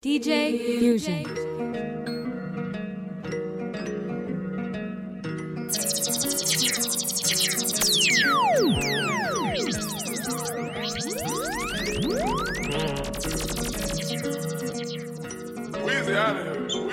DJ Fusion.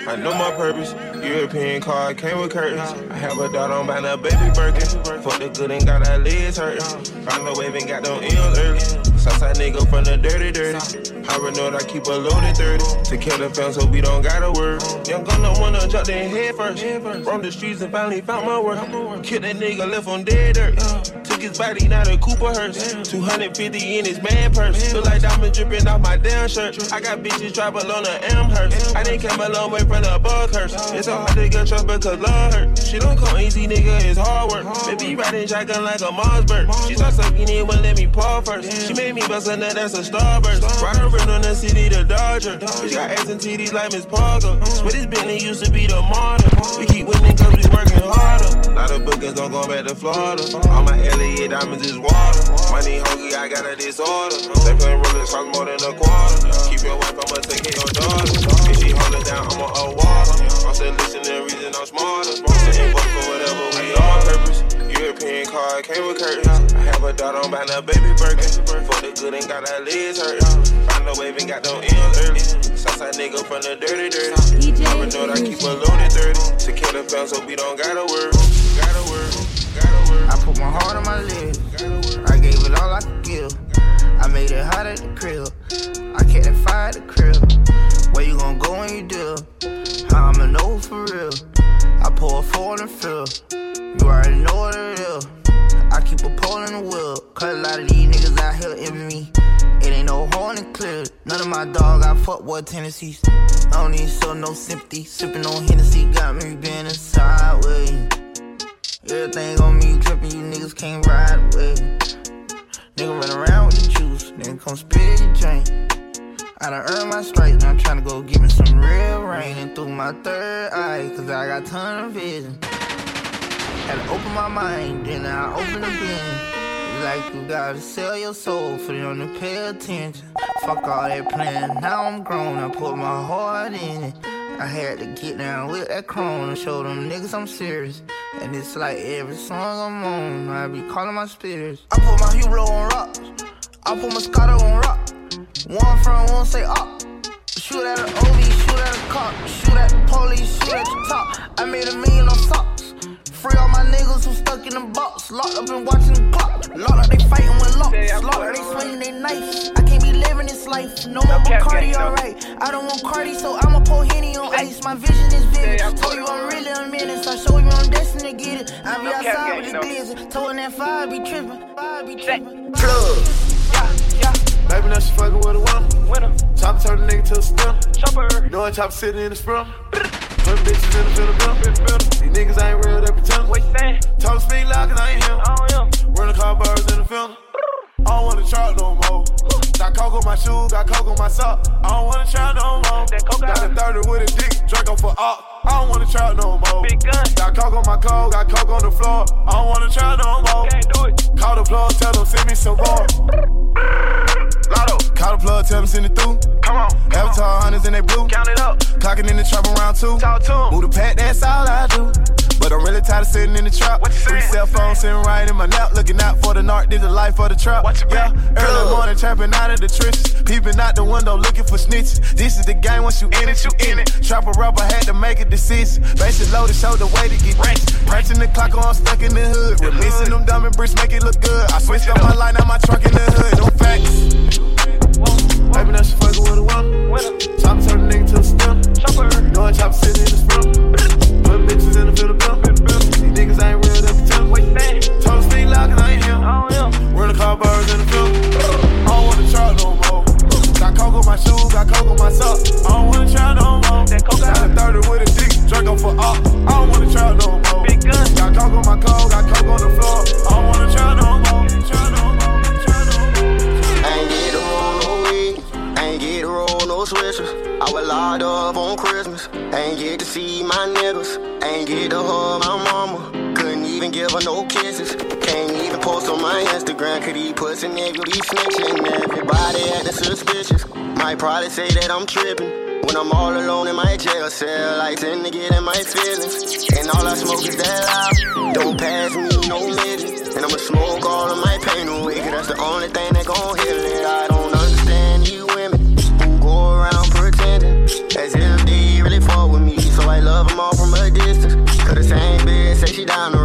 I know my purpose. European car came with curtains. I have a daughter on buying a baby Birkin. Fuck the good and got her legs hurting. Found the wave and got them M's early. Southside nigga from the dirty, dirty. Know I keep a loaded 30 to kill the fam so we don't gotta work. Young gun don't wanna jump in head first. From the streets and finally found my work. Killed that nigga left on dead dirt. His body, not a Cooper hearse. 250 in his man purse. Feel like diamonds dripping off my damn shirt. I got bitches travel on the Amherst. I didn't come a long way from the bug curse. It's so hard to get trust because love hurt. She don't come easy, nigga, it's hard work. Baby riding shotgun like a Mossberg. She start sucking in, but let me paw first. She made me bust a nut, that's a starburst. Ride around on the city, the Dodger. Bitch got ass and titties like Miss Parker. Swear this Bentley used to be the martyr. We keep winning cause we working harder. Lot of bookings don't go back to Florida. All my Elliott diamonds is water. Money hungry, I got a disorder. They playing rollers cost more than a quarter. Keep your wife, I'ma take of your daughter. If she hold it down, I'ma a water. I'm still listening, reason I'm smarter. Sitting work for whatever we on purpose. European car came with curtains. I have a daughter on buying a baby Birkin. Fuck the good and got her legs hurting. Found a wave and got them M's early. Southside nigga from the dirty, dirty. I know I keep a loaded 30 to kill the fam so we don't gotta work. Gotta work. I put my heart on my lips. I gave it all I could give. I made it hot at the crib. I kept that fire the crib. Where you gon' go when you do? How I'ma know for real? I pour a four the field. You already know what it is. I keep a pole in the wheel. Cause a lot of these niggas out here envy me. It ain't no horn and clear. None of my dog got fuckboy tendencies. I don't need show no sympathy. Sippin' on Hennessy got me bending sideways. Everything on me dripping, you niggas can't ride with. Nigga run around with the juice, nigga come spit your drink. I done earned my stripes, now I'm tryna go get me some real rain. And through my third eye, cause I got ton of vision. Had to open my mind, then I open the bin. Like you gotta sell your soul for them to pay attention. Fuck all that plan, now I'm grown, I put my heart in it. I had to get down with that chrome and show them niggas I'm serious. And it's like every song I'm on, I be calling my spirits. I put my hero on rocks, I put my Moscato on rock. One front, one say up. Shoot at an OB, shoot at a cop, shoot at the police, shoot at the top. I made a million on socks. Free all my niggas who stuck in the box, locked up and watching the clock. Locked up, they fighting with locks. Locked up, they swinging they knife. I can't be living this life. No more Bacardi, alright. I don't want Cardi, so I'ma pull Henny on ice. My vision is vivid. Told you I'm really a menace. I show you I'm destined to get it. I be outside with the glizzy. Told that fire be tripping. Fire be tripping. Plug. Baby, now she fucking with a winner. Winner. Chopper turn the nigga to a sprinter. Chopper. Knowing chopper sitting in the sprint. Put bitches in the fiddle These niggas ain't real, they pretend. What you saying? Talk speed loud, cause I ain't him. I don't. Run the car birds in the film. I don't wanna try no more. Got coke on my shoes, got coke on my sock. I don't wanna try no more. That coke got a 30 with a dick, Draco for op. I don't wanna try no more. Big gun. Got coke on my coat, got coke on the floor. I don't wanna try no more. Can't do it. Call the plug, tell them send me some more. Lotto. Call the plug, tell them send it through. Come on. come on. Avatar hunters in they blue. Count it up. Clocking in the trap around two. Talk to 'em. Move the pack, that's all I do. But I'm really tired of sitting in the trap. Three cell phones sitting right in my lap, looking out for the narc. This the life of the trap. Yeah, back? early morning trapping out of the trenches, peeping out the window looking for snitches. This is the game. Once you in it, you in it. Trapper rapper had to make a decision. Low to show the way to get rich. Punching the clock on, stuck in the hood. We're missing them diamond bricks, make it look good. I switched up my line, now my truck in the hood. No facts. Baby, now she fucking with a. Winner. Chopper turn the nigga to a sprinter. Chopper. Knowing chopper sitting in the sprint. Put bitches in the fiddle bill. These niggas ain't real, they pretend. Told them loud, cause I ain't him. I know. Run the car birds in the field. Got coke on my shoes, got coke on my sock. I don't wanna try no more. That coke got a 30 with a dick, Draco for op. I don't wanna try no more. Big gun. Got coke on my coat, got coke on the floor. I don't wanna try no more. Try no more. Try no more. Ain't get to roll no weed, ain't get to roll no switches. I was locked up on Christmas, ain't get to see my niggas, ain't get to hug my mama even give her no kisses. Can't even post on my Instagram, could he pussy nigga be snitching? Everybody acting suspicious. Might probably say that I'm tripping. When I'm all alone in my jail cell, I tend to get in my feelings. And all I smoke is that loud. Don't pass me no midget. And I'ma smoke all of my pain away, cause that's the only thing that gon' heal it. I don't understand you women who go around pretending as if they really fought with me. So I love them all from a distance. Cause the same bitch say she down the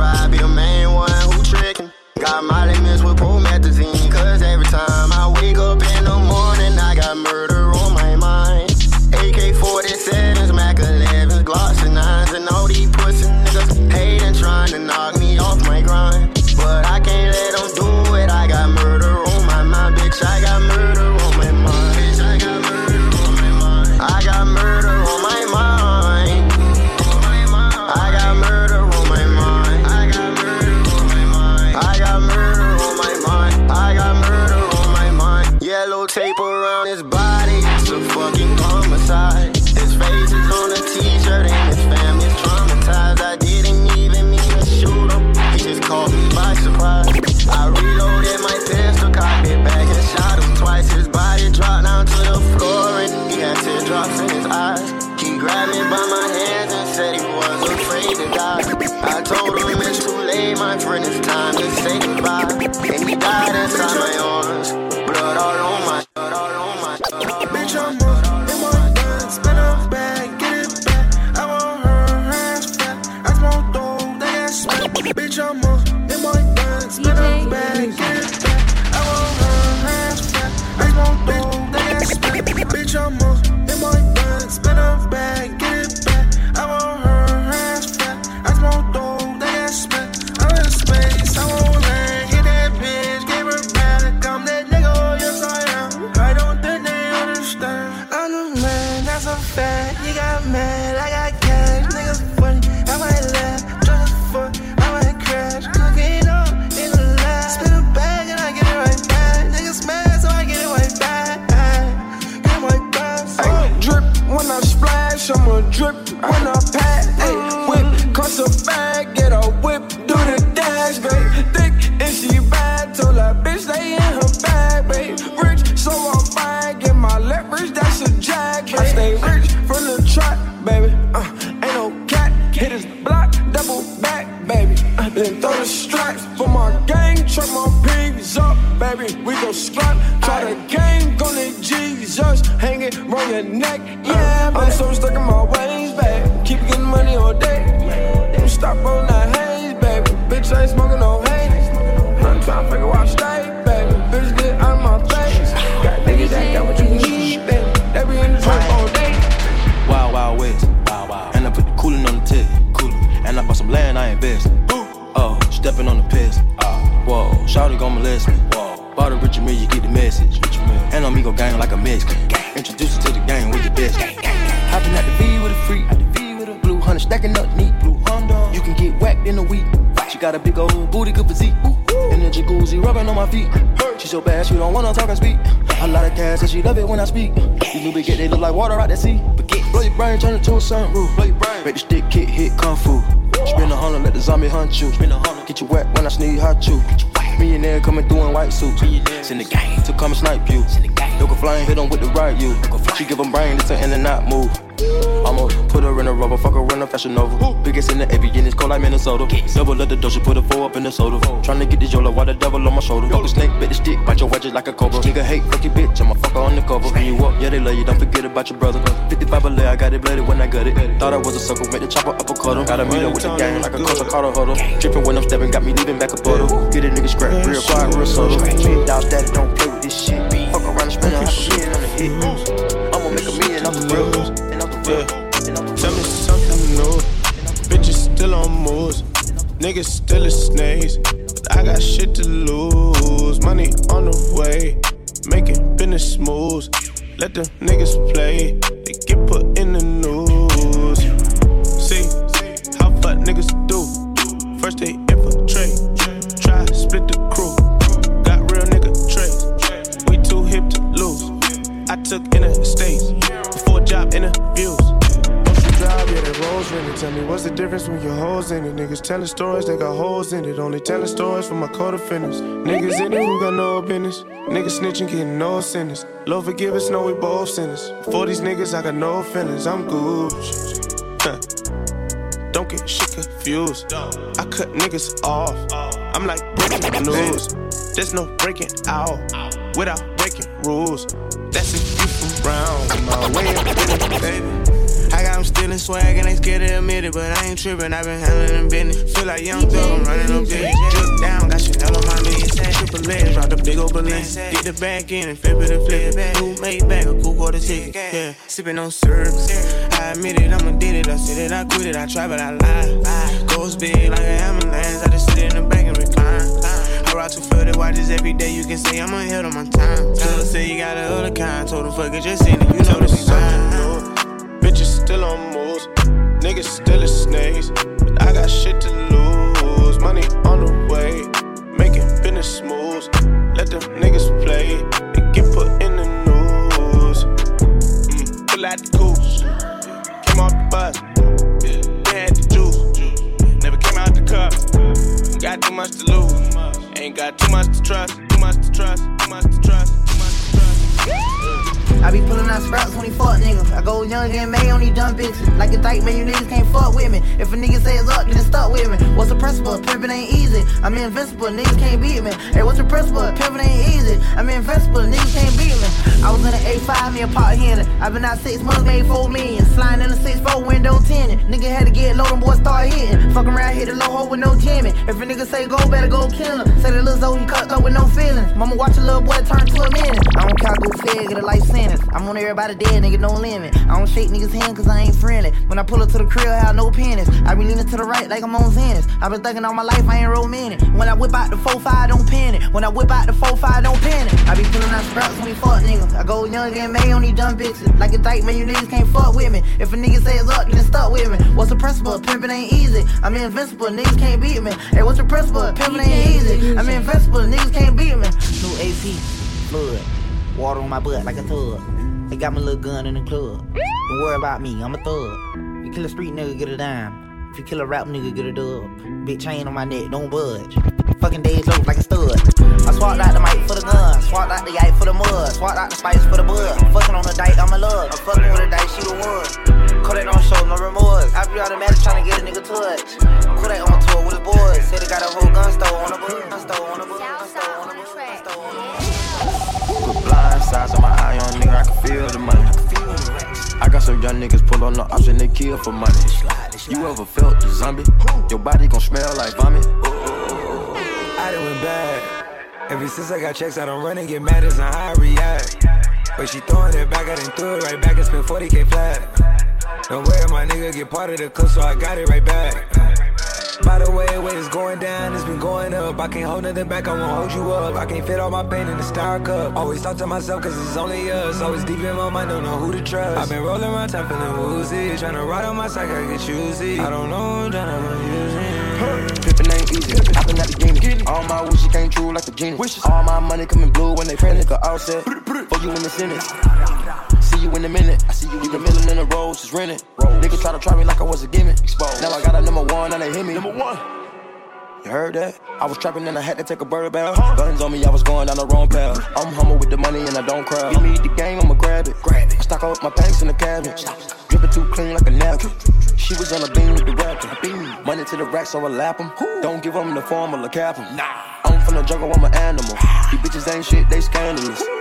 She give brain, it's an in and not move. I'ma put her in a rubber, fuck her in a fashion over. Biggest in the AV, and it's cold like Minnesota. Double let the dough, she put a four up in the soda. Tryna get this yolo, why the devil on my shoulder? Fuck the snake, bit the stick, bite your wedges like a cobra. Nigga hate, fuck your bitch, I'ma fuck her on the cover. When you up, yeah, they love you, don't forget about your brother. 55 a lay, I got it bladed when I got it. Thought I was a sucker, made the chopper uppercut a. Gotta meet up with the gang like a culture, caught a huddle. Drippin' when I'm stepping, got me leaving back a puddle. Get a nigga scrap, real quiet, real subtle. Big dog status, don't play with this shit. Fuck around spend a half a million on the hit. niggas still a snakes. But I got shit to lose. Money on the way, making business moves. Let them niggas play. Hoes in it? Niggas telling stories, they got holes in it. Only telling stories for my co-defendants. Niggas in it who got no business. Niggas snitching, getting no sentence. Lord forgive us, know we both sinners. For these niggas, I got no feelings. I'm Gucci. Don't get shit confused. I cut niggas off. I'm like breaking news. There's no breaking out without breaking rules. That's if you round my way of getting, baby. Stealing swag and they scared to admit it, but I ain't tripping. i been handling business. Feel like young thug, I'm running up billions. Drip down, got Chanel on my knees. Triple legs, drop the big old balance. Get the back in and flip it and flip it. New made back, a cool quarter ticket. Yeah, sipping on syrup. I admit it, I'ma did it. I said it, I quit it. I tried, but I lie. Goes big like an ambulance. I just sit in the back and recline. I ride two footed watches every day. You can say I'm ahead of my time. Tell say you got a other kind. Told him fuck it, just in it. You know this time. Still on moves. Niggas still as snakes. But I got shit to lose. Money on the way. Making business moves. Let them niggas play. And get put in the news. Mm, pull out the coupe off the bus. Yeah, had the juice. Never came out the cup. Got too much to lose. Ain't got too much to trust. Too much to trust. Too much to trust. I be pulling out sprouts when he fuck niggas. I go young and May on these dumb bitches. Like a dyke, man, you niggas can't fuck with me. If a nigga say it's up, then it's stuck with me. What's the principle? Pimpin' ain't easy. I'm invincible, niggas can't beat me. Hey, what's the principle? Pimpin' ain't easy. I'm invincible, niggas can't beat me. I was in an A5, me a pot here. I've been out six months, made four million. Flying in a 6-4 window 10. Nigga had to get low, them boys start hitting. Fuck around, hit the low hole with no Jimmy. If a nigga say go, better go kill him. Say the little Zoe, cut up with no feelings. Mama watch a little boy turn to a minute. I don't count go fed, get a life sentence. I'm on everybody dead nigga, no limit. I don't shake niggas' hand cause I ain't friendly. When I pull up to the crib, I have no pennies. I be leaning to the right like I'm on Xanax. I been thinking all my life, I ain't romantic. When I whip out the 4-5, don't panic. When I whip out the 4-5, don't panic. I be pulling out sprouts when we fuck niggas. I go young and May on these dumb bitches. Like a dyke, man, you niggas can't fuck with me. If a nigga say it's up, then stuck with me. What's the principle? Pimpin' ain't easy. I'm invincible, niggas can't beat me. Hey, what's the principle? Pimpin' ain't easy. I'm invincible, niggas can't beat me. New AP, flood. Water on my butt like a tub. They got my little gun in the club. Don't worry about me, I'm a thug. You kill a street nigga, get a dime. If you kill a rap nigga, get a dub. Big chain on my neck, don't budge. Fucking days low like a stud. I swapped out the mic for the gun, swapped out the yike for the mud, swapped out the spice for the bud. Fucking on the dyke, I'm a love. I'm fucking with a dyke, she the one. Kodak don't show no remorse. I be automatic trying to get a nigga touch. Kodak on tour with his boys. Said he got a whole gun store on the book. Gun store on the on the on the. Sides on my eye on nigga, I can feel the money. I got some young niggas pull on the option, they kill for money. You ever felt the zombie? Your body gon' smell like vomit. I done went bad. Ever since I got checks, I don't run and get mad as on how I react. But she throwing it back, I done threw it right back and spent 40k flat. Don't worry, my nigga get part of the clip, so I got it right back. By the way, when it's going down, it's been going up. I can't hold nothing back, I won't hold you up. I can't fit all my pain in the star cup. Always talk to myself, cause it's only us. Always deep in my mind, don't know who to trust. I've been rolling around time, feeling woozy. Tryna ride on my side, I get choosy. I don't know, I'm tryna use it. Pippin' ain't easy, I've been at the game. All my wishes came true like a genie. Wishes. All my money coming blue when they pray, nigga, all set. For you in the Senate. See you in a minute. I see you in the middle in the road, just renting. Niggas try to try me like I was a gimmick. Now I got a number one, and they hit me. Number one. You heard that? I was trapping and I had to take a bird bath. Uh-huh. Guns on me, I was going down the wrong path. I'm humble with the money and I don't cry. Give me the game, I'ma grab it. Grab it. I stock up my pants in the cabinet. Dripping too clean like a napkin. She was on a beam with the rapper. Money to the rack, so I lap them. Don't give them the formula, cap them. Nah. I'm from the jungle, I'm an animal. Ah. These bitches ain't shit, they scandalous.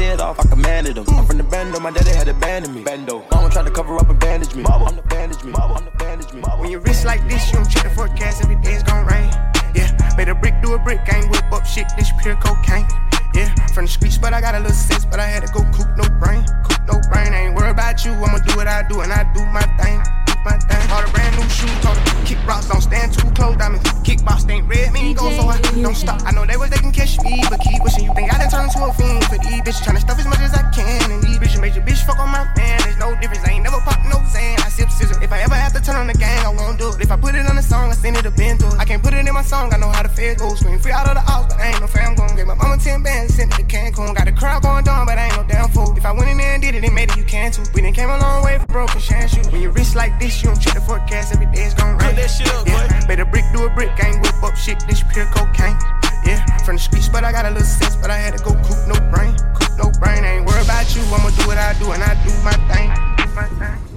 Head off, I commanded him. I'm from the bando, my daddy had abandoned me. Bando. Mama tried to cover up and bandage me. Mama, I'm the bandage me. Mama, I'm the bandage me. When you rich like this, you don't check the forecast, every day's gon' rain. Yeah, made a brick do a brick, I ain't whip up shit, this pure cocaine. Yeah, from the streets, but I got a little sense, but I had to go cook no brain. Cook no brain, I ain't worried about you, I'ma do what I do, and I do my thing. Do my thing. Bought a brand new shoe, told her, kick rocks, don't stand too close, diamonds. Kickbox ain't red, me go, so I don't stop. I know they was they can catch me, but keep wishing you think I done turned to a fiend for these bitches. Tryna stuff as much as I can, and these bitches made your bitch fuck on my man. There's no difference, I ain't never popped no Zan. I sip scissor. If I ever have to turn on the gang, I won't do it. If I put it on the song, I send it to Bento. I can't put it in my song, I know how the fed goes. Scream free out of the house, but I ain't no fam gon' Gave my mama 10 bands, sent it to Cancun. Got the crowd going down, but I ain't no damn fool. If I went in there and did it, they made it, you can too. We done came a long way from broken shan shoes. When you wrist like this, you don't check the forecast, every day it's gon' rain. that shit up, yeah. boy. Better brick do a brick, I ain't whip up shit, this pure cocaine. Yeah, from the streets, but I got a little sense, but I had to go coop no brain. Coop no brain, I ain't worried about you, I'ma do what I do, and I do my thing. Do my thing.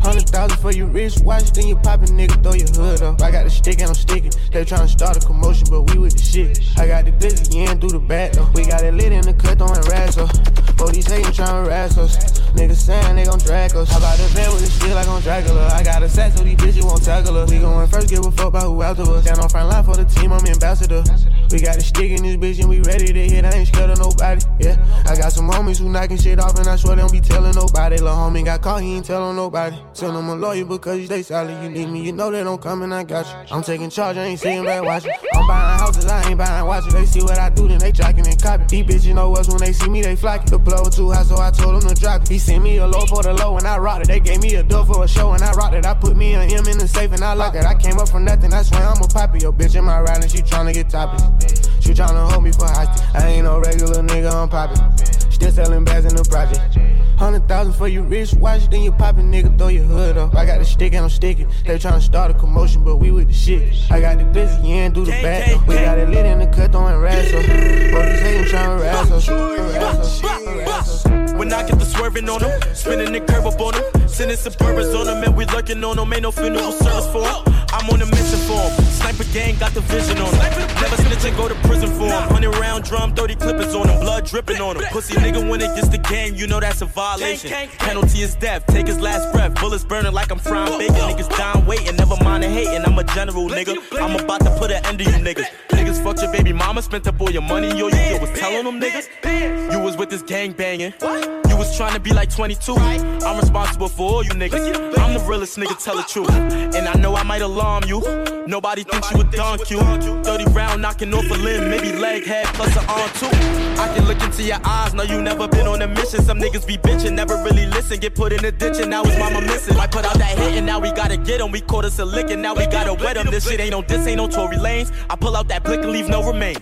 Hundred thousand for your wrist watch, then you poppin', nigga, throw your hood up. I got the stick and I'm sticking. They tryna start a commotion, but we with the shit. I got the glizzy, you ain't do the back though. We got it lit in the cut, throwing rats up. Both these hatin' tryna harass us. Niggas saying they gon' drag us. How about the bed with this shit like on Dracula? I got a set so these bitches won't tackle us. We going first, give a fuck about who after us. Stand on front line for the team, I'm ambassador. We got a stick in this bitch and we ready to hit. I ain't scared of nobody. Yeah, I got some homies who knocking shit off and I swear they don't be telling nobody. Lil' homie got caught, he ain't tellin' nobody. Him a lawyer because they solid. You need me, you know they don't come and I got you. I'm taking charge, I ain't sitting back watching. I'm buying houses, I ain't buying watches. They see what I do, then they tracking and copy. These bitches know us when they see me, they flocking. The blow too high, so I told them to drop it. He sent me a low for the low and I rocked it. They gave me a door for a show and I rocked it. I put me an M in the safe and I lock it. I came up from nothing, I swear I'm a poppy. Yo, bitch in my ride and she tryna get topics. She tryna hold me for hostage. I ain't no regular nigga, I'm poppin'. Still selling bags in the project. Hundred thousand for your wrist watch, then you poppin', nigga, throw your hood up. I got the stick and I'm sticking. They tryna start a commotion, but we with the shit. I got the glizzy, you ain't do the back. We got it lit in the cut, throwing rats up. Both these haters tryna harass us. Harass us. Harass us. When I get the swerving on them, spinning the curve up on them, sending suburbans on them, and we lurking on them. Ain't no funeral service for 'em. I'm on a mission for 'em. Sniper gang got the vision on them. Never snitch and go to prison for 'em. 100 round drum, 30 clippers on them, blood dripping on them. Pussy nigga when it gets the game, you know that's a violation. Penalty is death, take his last breath. Bullets burning like I'm frying bacon. Niggas down waiting, never mind the hating. I'm a general nigga. I'm about to put an end to you niggas. Niggas fucked your baby mama, spent up all your money. Yo, you yo, was telling them niggas. You was with this gang banging. You was trying to be like 22. I'm responsible for all you niggas. I'm the realest nigga, tell the truth. And I know I might alarm you. Nobody thinks you a donk you. 30 round knocking off a limb, maybe leg, head, plus an arm too. I can look into your eyes, know you never been on a mission. Some niggas be bitching, never really listen. Get put in a ditch and now his mama missing. I put out that hit and now we gotta get him. We caught us a lick and now we gotta wet him. This shit ain't no this, ain't no Tory Lanez. I pull out that blick and leave no remains.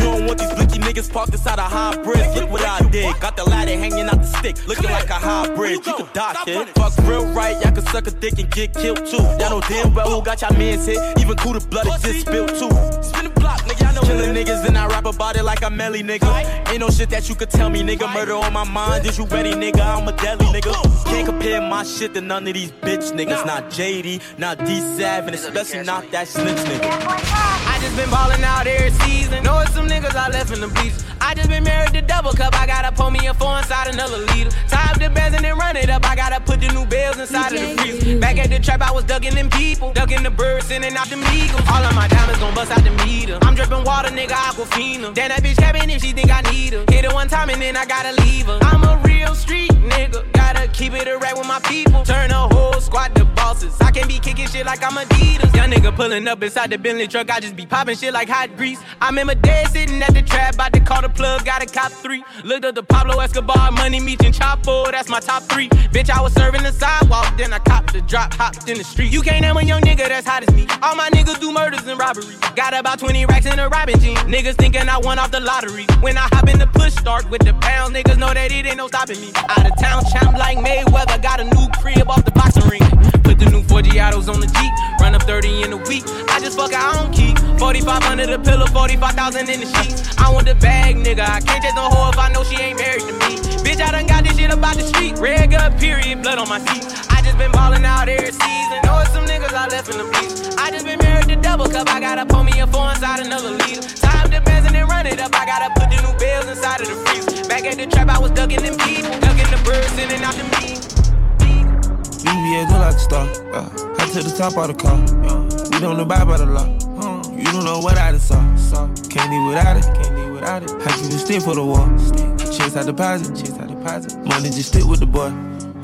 You don't want these blicky niggas parked inside a high bridge. Look what I did. Got the ladder hanging out the stick, looking like a hybrid. You could die, kid. Fuck real right, y'all can suck a dick and get killed too. Y'all know damn well who got y'all mans hit. Even cool the blood it just spilled too. Spin the block, nigga. I know killing niggas and I rap about it like a melly nigga. Ain't no shit that you could tell me, nigga. Murder on my mind. Is you ready, nigga? I'm a deadly nigga. Can't compare my shit to none of these bitch niggas. Not JD, not D7, especially not that snitch nigga. I just been ballin' out every season. Know it's some niggas I left in the bleachers. I just been married to double cup. I gotta pour me a four inside another liter. Tie up the bands and then run it up. I gotta put the new bells inside of the freezer. Back at the trap, I was ducking them people. Ducking the birds, sending out them eagles. All of my diamonds gon' bust out the meter. I'm dripping water, nigga, aquafina. Damn, that bitch cabin if she think I need her. Hit her one time and then I gotta leave her. I'm a real street nigga. Gotta keep it a rap with my people. Turn a whole squad to bosses. I can't be kicking shit like I'm Adidas. Young nigga pulling up inside the Bentley truck. I just be popping shit like hot grease. I remember dead sitting at the trap, about to call the plug, got a cop three. Looked up the Pablo Escobar, money meet and Chapo, that's my top three. Bitch, I was serving the sidewalk, then I copped the drop, hopped in the street. You can't name a young nigga that's hot as me. All my niggas do murders and robberies. Got about 20 racks in a robbing jean. Niggas thinking I won off the lottery. When I hop in the push start with the pounds, niggas know that it ain't no stopping me. Out of town, champ like Mayweather, got a new crib off the boxing ring. The new 40 autos on the Jeep, run up 30 in a week. I just fuck, I don't keep. 45 under the pillow, 45,000 in the sheets. I want the bag, nigga. I can't chase no hoe if I know she ain't married to me. Bitch, I done got this shit about the street. Red gut, period, blood on my feet. I just been ballin' out every season. Know it's some niggas I left in the bleach. I just been married to double cup. I gotta pull me a four inside another liter. Time bands and run it up. I gotta put the new bells inside of the freezer. Back at the trap, I was ducking them people. Ducking the birds, sending out the meat. BBS look like a star. Uh, hot to the top of the car. Uh, we don't abide by the law. Uh, you don't know what I done saw. saw. Can't live without it. Can't live without it. I keep a stick for the wall. Chase out deposit. Chase out deposit. Money just stick with the boy.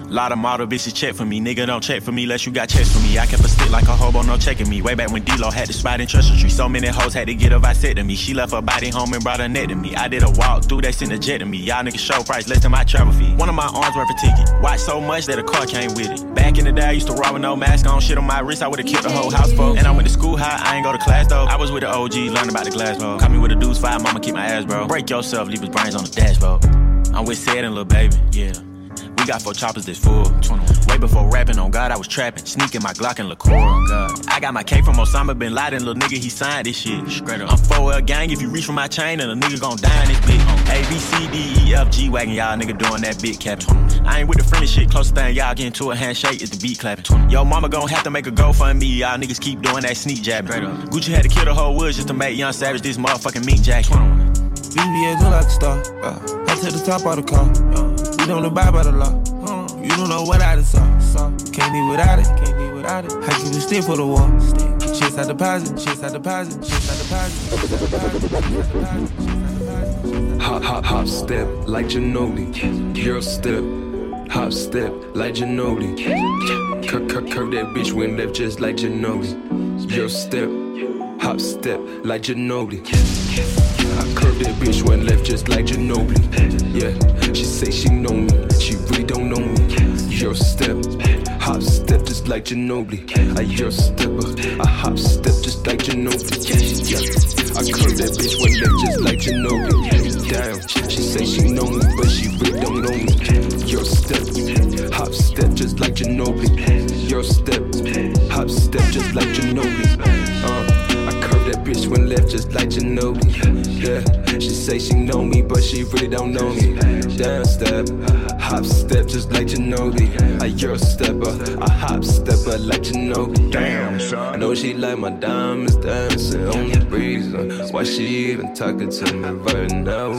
Lot of model bitches check for me. Nigga don't check for me unless you got checks for me. I kept a stick like a hobo, no checking me. Way back when D-Lo had the spot in Treasure Tree. So many hoes had to get a vasectomy. She left her body home and brought her net to me. I did a walk through, they sent a jet to me. Y'all niggas show price less than my travel fee. One of my arms worth a ticket. Watch so much that a car came with it. Back in the day, I used to rob with no mask on. Shit on my wrist, I would've killed the whole house, folks. And I went to school high, I ain't go to class though. I was with the OG, learned about the glass, bro. Caught me with a deuce five, mama keep my ass, bro. Break yourself, leave his brains on the dashboard. I'm with Sid and Lil Baby, yeah. We got four choppers that's full. Way before rapping on God, I was trapping. Sneaking my Glock and liqueur I got my K from Osama bin Laden, little nigga, he signed this shit. Straight up. I'm 4L gang, if you reach for my chain, and a nigga gon' die in this bitch. A, B, C, D, E, F, G wagon, y'all nigga doing that big cap. I ain't with the friendly shit, close thing, y'all getting to a handshake is the beat clapping. Yo, mama gon' have to make a go for me, y'all niggas keep doing that sneak jabbing. Gucci had to kill the whole woods just to make Young Savage this motherfucking meat jacket. BBS look like a star. Uh, I to the top of the car. Uh, we don't abide by the law. Uh, you don't know what I done saw. saw. Can't live without it. Can't live without it. I keep a stick for the wall. Chase I deposit. Chase I deposit. Chase I deposit. Hop, hop, hop, step like Ginobili. Girl step. Hop, step like Ginobili. Curve, curve, curve that bitch went left just like Ginobili. Girl step. Hop, step like Ginobili. I curved that bitch went left just like Ginobili. Yeah, she say she know me, she really don't know me. Your step, hop step just like Ginobili. I your stepper, I hop step just like Ginobili. Yeah, I curved that bitch went left just like Ginobili. Damn, she say she know me, but she really don't know me. Your step, hop step just like Ginobili. Your step, hop step just like Ginobili. Uh, bitch went left just like Ginobili. Yeah, she say she know me, but she really don't know me. Down step, hop step just like Ginobili. I your stepper, I hop stepper like Ginobili. Damn, son. I know she like my diamonds dancing on the breeze. Uh, why she even talking to me right now?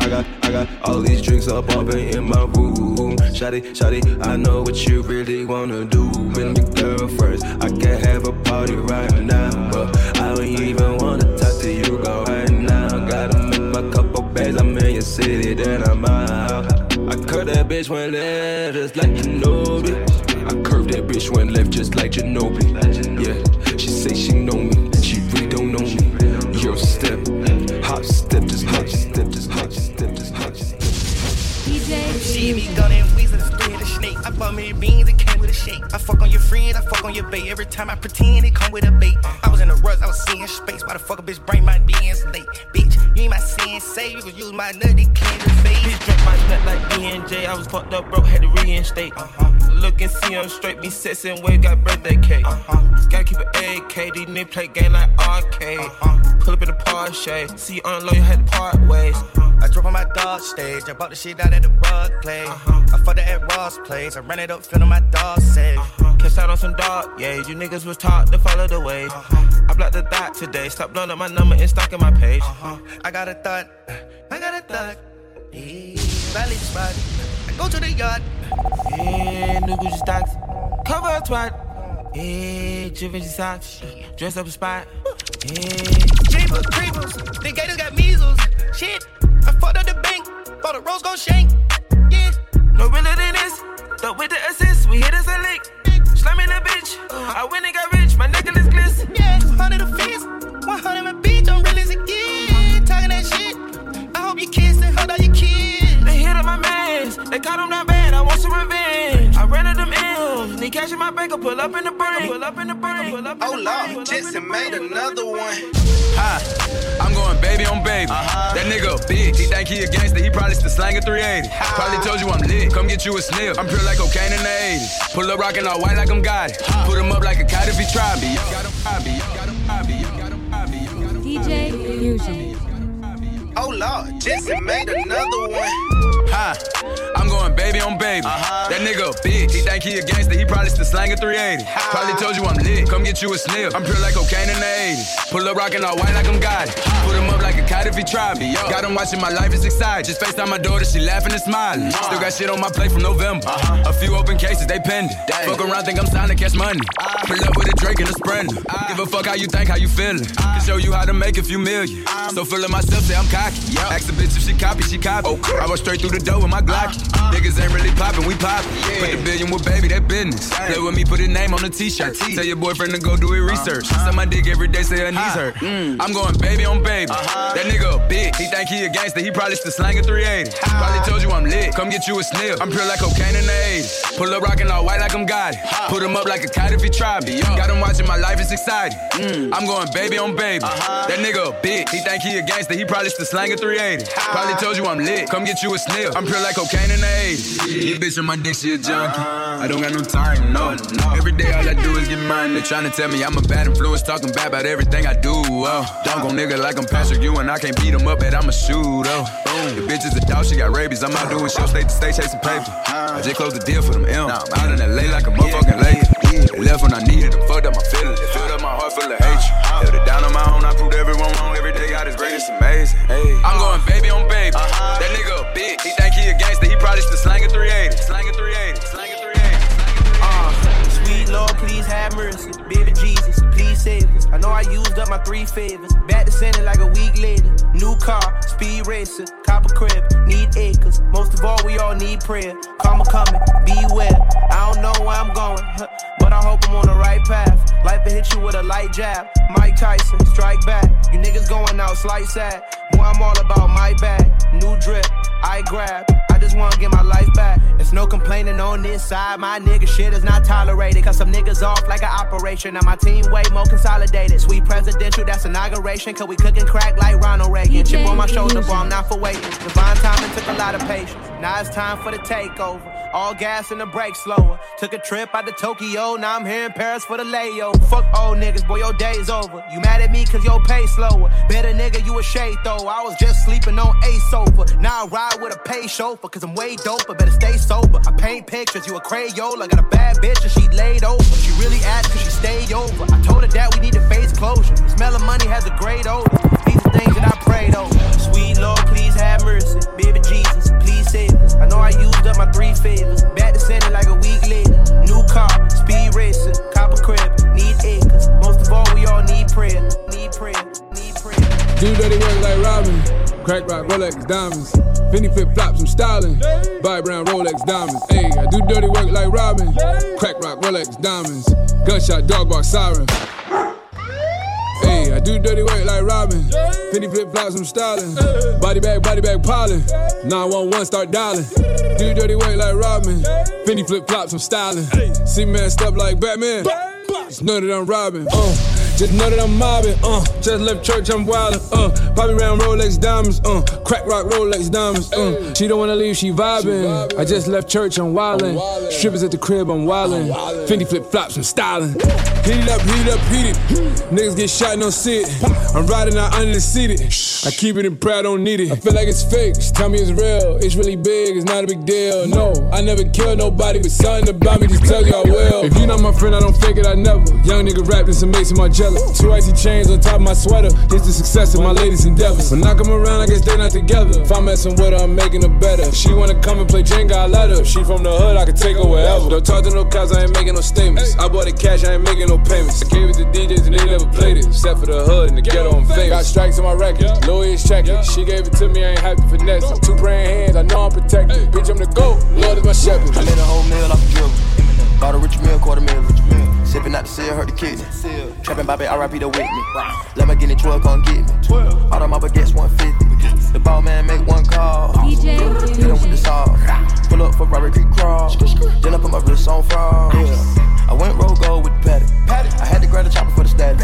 I got, I got all these drinks up up in my room. Shotty, shotty, I know what you really wanna do. When your girl first, I can have a party right now, but even wanna talk to you, girl, right now. Gotta make my couple bags, I'm in your city, then I'm out. I curved that bitch when left, just like Ginobili. I curved that bitch when left, just like Ginobili. Yeah, she say she know me, and she really don't know me. Your step, hop step, just hop step, just hop step, just hop step. DJ. See me gunning, weasel, split a snake. I bought me beans, it came with a shake. I fuck on your friends, I fuck on your bait. Every time I pretend, it come with a bait. I was in a rush, I was seeing space. Why the fuck a bitch bring my DNs late? Bitch, you ain't my sensei. You can use my nutty candy face. Bitch drink my nut like DNJ. I was fucked up, broke, had to reinstate. Uh-huh. Look and see him straight, be sexing way, got birthday cake. Uh-huh. Gotta keep it AK, these niggas play game like arcade. Uh-huh. Pull up in the Porsche, see you unload, you had to part ways. I drove on my dog stage. I bought the shit out at the bug play. Uh-huh. I fucked it at Ross place. I ran it up, feeling my dog safe. Uh-huh. Catch out on some dog, yeah. You niggas was taught to follow the wave. Uh-huh. I blocked the dot today. Stop blowing up my number and stalking my page. Uh-huh. I got a thought. I got a thought. Yeah, spot. I go to the yard. Yeah, new Gucci stocks. Cover a twat. Yeah, Givenchy socks. Dress up a spot. Yeah. Jeepers, creepers. The gators got measles. Shit. I fucked up the bank. Bought a rose gold shank. Yeah. No realer than this. Though with the assist, we hit us a lick. Slamming a bitch. I went and got rich. M's. Cash in my bank. I pull up in the brain. Pull up in the brain. Pull up in Oh Lord, brain. Jetson made another one. Hi, I'm going baby on baby. That nigga a bitch. He think he a gangster. He probably still slanging 380. Probably told you I'm lit. Come get you a sniff. I'm pure like cocaine in the 80s. Pull up rockin' all white like I'm got it. Put him up like a kite if he try me. Got him, got him, got him, got him, got him. DJ Fusion. Oh Lord, Jetson made another one. I'm going baby on baby. Uh-huh. That nigga a bitch. He think he a gangster. He probably still slanging 380. Probably told you I'm lit. Come get you a sniff. I'm pure like cocaine in the 80s. Pull up rockin' all white like I'm got it. Put him up like a kite if he try me. Got him watching my life is exciting. Just FaceTime my daughter, she laughing and smiling. Still got shit on my plate from November. Uh-huh. A few open cases, they pending. Fuck around, think I'm signed to catch money. Ah. Pull up with a Drake and a Sprint. Ah. Give a fuck how you think, how you feeling. Ah. Can show you how to make a few million. Um. So full of myself, say I'm cocky. Ask the bitch if she copy, she copy. Oh, I go straight through the door with my Glock. Niggas ain't really poppin', we poppin'. Put the billion with baby, that business. Play with me, put his name on the t-shirt. Tell your boyfriend to go do his research. Suck my dick every day, say her knees hurt. I'm going baby on baby. That nigga a bitch. He think he a gangster, he probably still slanging 380. Probably told you I'm lit. Come get you a sniff. I'm pure like cocaine in the 80s. Pull up rockin' all white like I'm it. Put him up like a kite if he try me. Got him watching my life, it's exciting. Mm. I'm going baby on baby. Uh-huh. That nigga a bitch. He think he a gangster, he probably still slangin' 380. Probably told you I'm lit. Come get you a sniff. I'm pure like cocaine in the 80s. This bitch on my dick, she a junkie. I don't got no time, no. Every day all I do is get mine. They tryna tell me I'm a bad influence, talking bad about everything I do. Oh, dunk on nigga like I'm Patrick Ewing. I can't beat him up, but I'm a shooter. Oh. Boom. The bitch is a dog, she got rabies. I'm out doing show state to state chasing paper. I just closed the deal for them M. Now I'm out in LA like a motherfucking lady. They left when I needed them, fucked up my feelings. They filled up my heart full of hatred. My own, I proved everyone wrong. Every day God is great, it's amazing. Hey. I'm going baby on baby. Uh-huh. That nigga a bitch. He think he a gangster, he probably still slanging 380. Slanging 380. Slanging 380. Uh, sweet Lord, please have mercy. Baby Jesus, please save us. I know I used up my three favors. Back to sending like a week later. New car, speed racer, copper crib, need acres. Most of all, we all need prayer. Karma coming, beware. I don't know where I'm going, but I hope I'm on the right path. Life will hit you with a light jab. Mike Tyson, strike back. You niggas going out, slice sad. Boy, I'm all about my bag. New drip, I grab. I just wanna get my life back. There's no complaining on this side. My nigga shit is not tolerated. Cause some niggas off like an operation. Now my team way more consolidated. Sweet presidential, that's inauguration. Cause we cooking crack like Ronald Reagan. Chip on my shoulder, boy, I'm not for waiting. Divine timing took a lot of patience. Now it's time for the takeover. All gas and the brake slower. Took a trip out to Tokyo, now I'm here in Paris for the layover. Fuck old niggas, boy, your day's over. You mad at me cause your pay slower. Better nigga, you a shade though. I was just sleeping on a sofa. Now I ride with a pay chauffeur cause I'm way doper. Better stay sober. I paint pictures, you a Crayola. Got a bad bitch and she laid over. She really asked cause she stayed over. I told her that we need to face closure. Smell of money has a great odor. Things that I. Sweet Lord, please have mercy. Baby Jesus, please save us. I know I used up my three favors. Back to sending like a week later. New car, speed racer, copper crib, need acres. Most of all, we all need prayer. Need prayer, need prayer. Do dirty work like Robin. Crack rock, Rolex diamonds. Fendi flip flops, I'm styling. Buy brown Rolex diamonds. Hey, I do dirty work like Robin. Crack rock, Rolex diamonds. Gunshot, dog bark, siren. Hey, I do dirty work like Robin. Fendi flip flops, I'm styling. Body bag, body bag, piling. 911, start dialing. Do dirty work like Robin. Fendi flip flops, I'm styling. See man step like Batman. Just know that I'm robbing. Uh. Just know that I'm mobbing, uh. Just left church, I'm wildin', uh. Poppy round Rolex diamonds, uh. Crack rock Rolex diamonds, uh. She don't wanna leave, she vibing. I just left church, I'm wildin'. Strippers at the crib, I'm wildin'. Fendi flip flops, I'm styling. Heat it up, heat it up, heat it. Niggas get shot, no see it. I'm riding out under the seated. I keep it in pride, don't need it. I feel like it's fake. Just tell me it's real. It's really big, it's not a big deal. No, I never killed nobody, but something about me just tell you I will. If you not my friend, I don't fake it, I never. Young nigga rap, this amazing Margiela. Two icy chains on top of my sweater. This the success of my latest endeavors. When I come around, I guess they not together. If I'm messing with her, I'm making her better. If she wanna come and play Jenga, I let her. If she from the hood, I can take her wherever. Don't talk to no cops, I ain't making no statements. I bought the cash, I ain't making no payments. I gave it to DJs and they never played it. Except for the hood and the ghetto, I'm famous. Got strikes on my record, Louis is checking. She gave it to me, I ain't happy for next. Two praying hands, I know I'm protected. Bitch, I'm the GOAT, Lord is my shepherd. I made a whole meal off the drill. Bought a rich meal, quarter meal. Sipping out the seal, hurt the kidney. Trapping Bobby, RIP the Whitney. Let me get it 12, come get me. 12. All of my baguettes 150. The ball man make one call. Hit him with the saw. Pull up for Robert Creek crawl. Then I put my wrist on fraud. Yeah. I went roll gold with the paddock. I had to grab the chopper for the static.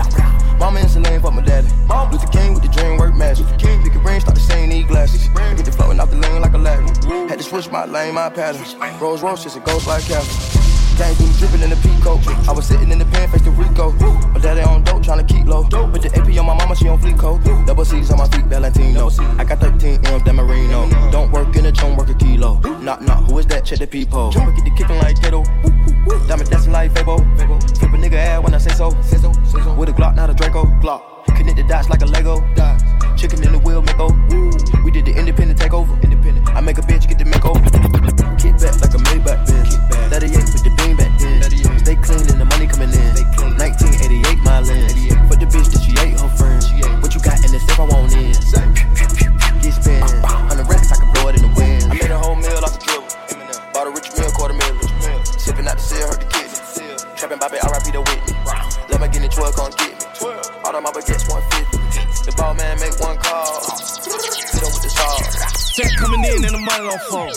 Mama in Celine for my daddy. Luther King with the dream work magic. Pick a brain, start the same, need glasses. Get the floating off the lane like a ladder. Had to switch my lane, my pattern. Rolls Royce, just a ghost like Castle. Gang do dripping in the peacoat. I was sitting in the pen, face to Rico. My daddy on dope, tryna keep low. Put the AP on my mama, she on fleek coat. Double C's on my feet, Valentino. I got 13 M, Dan Marino. Don't work in the chum, work a kilo. Knock, knock, who is that? Check the peephole. Jump, get the kicking like Kato. Diamond dancing like Fabo. Flip a nigga ass when I say so. With a Glock, not a Draco. Glock. Connect the dots like a Lego. Chicken in the wheel, make We did the independent takeover. Independent. I make a bitch get the makeover. Kick back like a Maybach bitch. 38 clean and the money coming in. 1988 my lens. For the bitch that she ate her friends. What you got in the safe I want in? Get spent. On the racks I can blow it in the wind. I made a whole meal off the dribble. Bought a rich meal, quarter meal. Sipping out the seal, hurt the kidney. Trapping Bobby, RIP the Whitney. Let me get in 12, come get me. All of my baguettes 150. The ball man make one call. Hit him with the saw. In and the money on phone.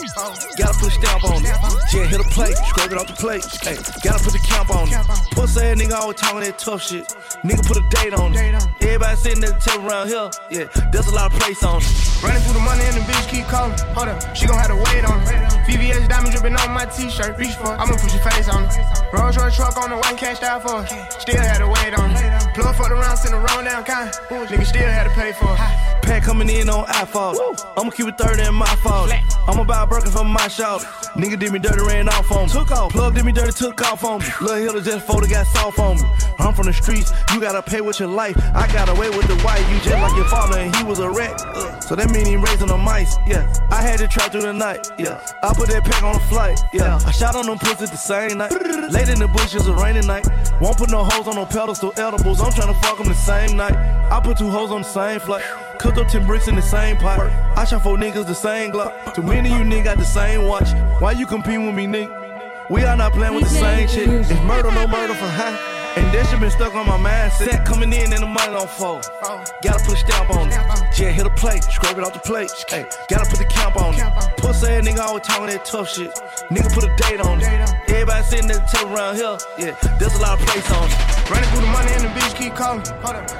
Gotta put a stamp on it. Yeah, hit a plate, scrape it off the plate. Hey, gotta put the camp on it. Pussy ass nigga always talking that tough shit. Nigga put a date on it. Everybody sitting at the table around here. Yeah, there's a lot of place on it. Running through the money and the bitch keep calling. Hold up, she gon' have to wait on it. VVS diamond dripping on my t-shirt. Reach for it, I'ma put your face on it. Rolls Royce truck on the white cash out for it. Still had to wait on it. Plug for the round, send a roll down kind. Nigga still had to pay for it. Pack coming in on iPhone. I'ma keep it 30 in my fault. I'ma buy a Birkin for my shout. Nigga did me dirty, ran off on me. Took off. Plug did me dirty, took off on me. Lil' Hiller just folded, got soft on me. I'm from the streets, you gotta pay with your life. I got away with the white, you just like your father, and he was a wreck. So that mean he raising the mice, yeah. I had to try through the night, yeah. I put that pack on the flight, yeah. I shot on them pussies the same night. Late in the bushes, a rainy night. Won't put no hoes on no pedestal edibles. I'm tryna fuck them the same night. I put two hoes on the same flight. Cooked up 10 bricks in the same pot. I shot four niggas the same Glock. Too many of you niggas got the same watch. Why you competing with me, nigga? We are not playing with the same shit. It's murder, no murder for high. And that shit been stuck on my mindset. Coming in and the money don't fold. Gotta put a stamp on it. Yeah, hit a plate, scrape it off the plate. Hey, gotta put the camp on it. Pussy ass nigga always talking that tough shit. Nigga put a date on it. Everybody sitting at the table around here. Yeah, there's a lot of place on it. Running through the money and the bitch keep calling.